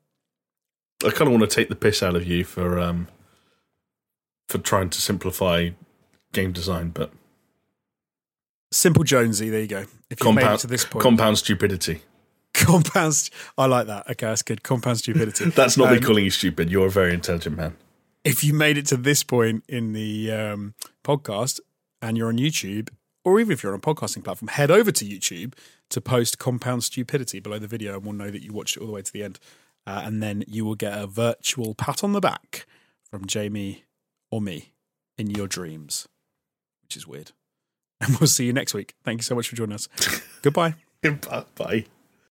I kind of want to take the piss out of you for um for trying to simplify game design, but Simple Jonesy. There you go. If you made it compound to this point, compound stupidity. compound. st- I like that. Okay, that's good. Compound stupidity. That's not me Um, calling you stupid. You're a very intelligent man. if you made it to this point in the um, podcast and you're on YouTube, or even if you're on a podcasting platform, head over to YouTube to post compound stupidity below the video, and we'll know that you watched it all the way to the end. Uh, and then you will get a virtual pat on the back from Jamie or me in your dreams, which is weird. And we'll see you next week. Thank you so much for joining us. Goodbye. Bye.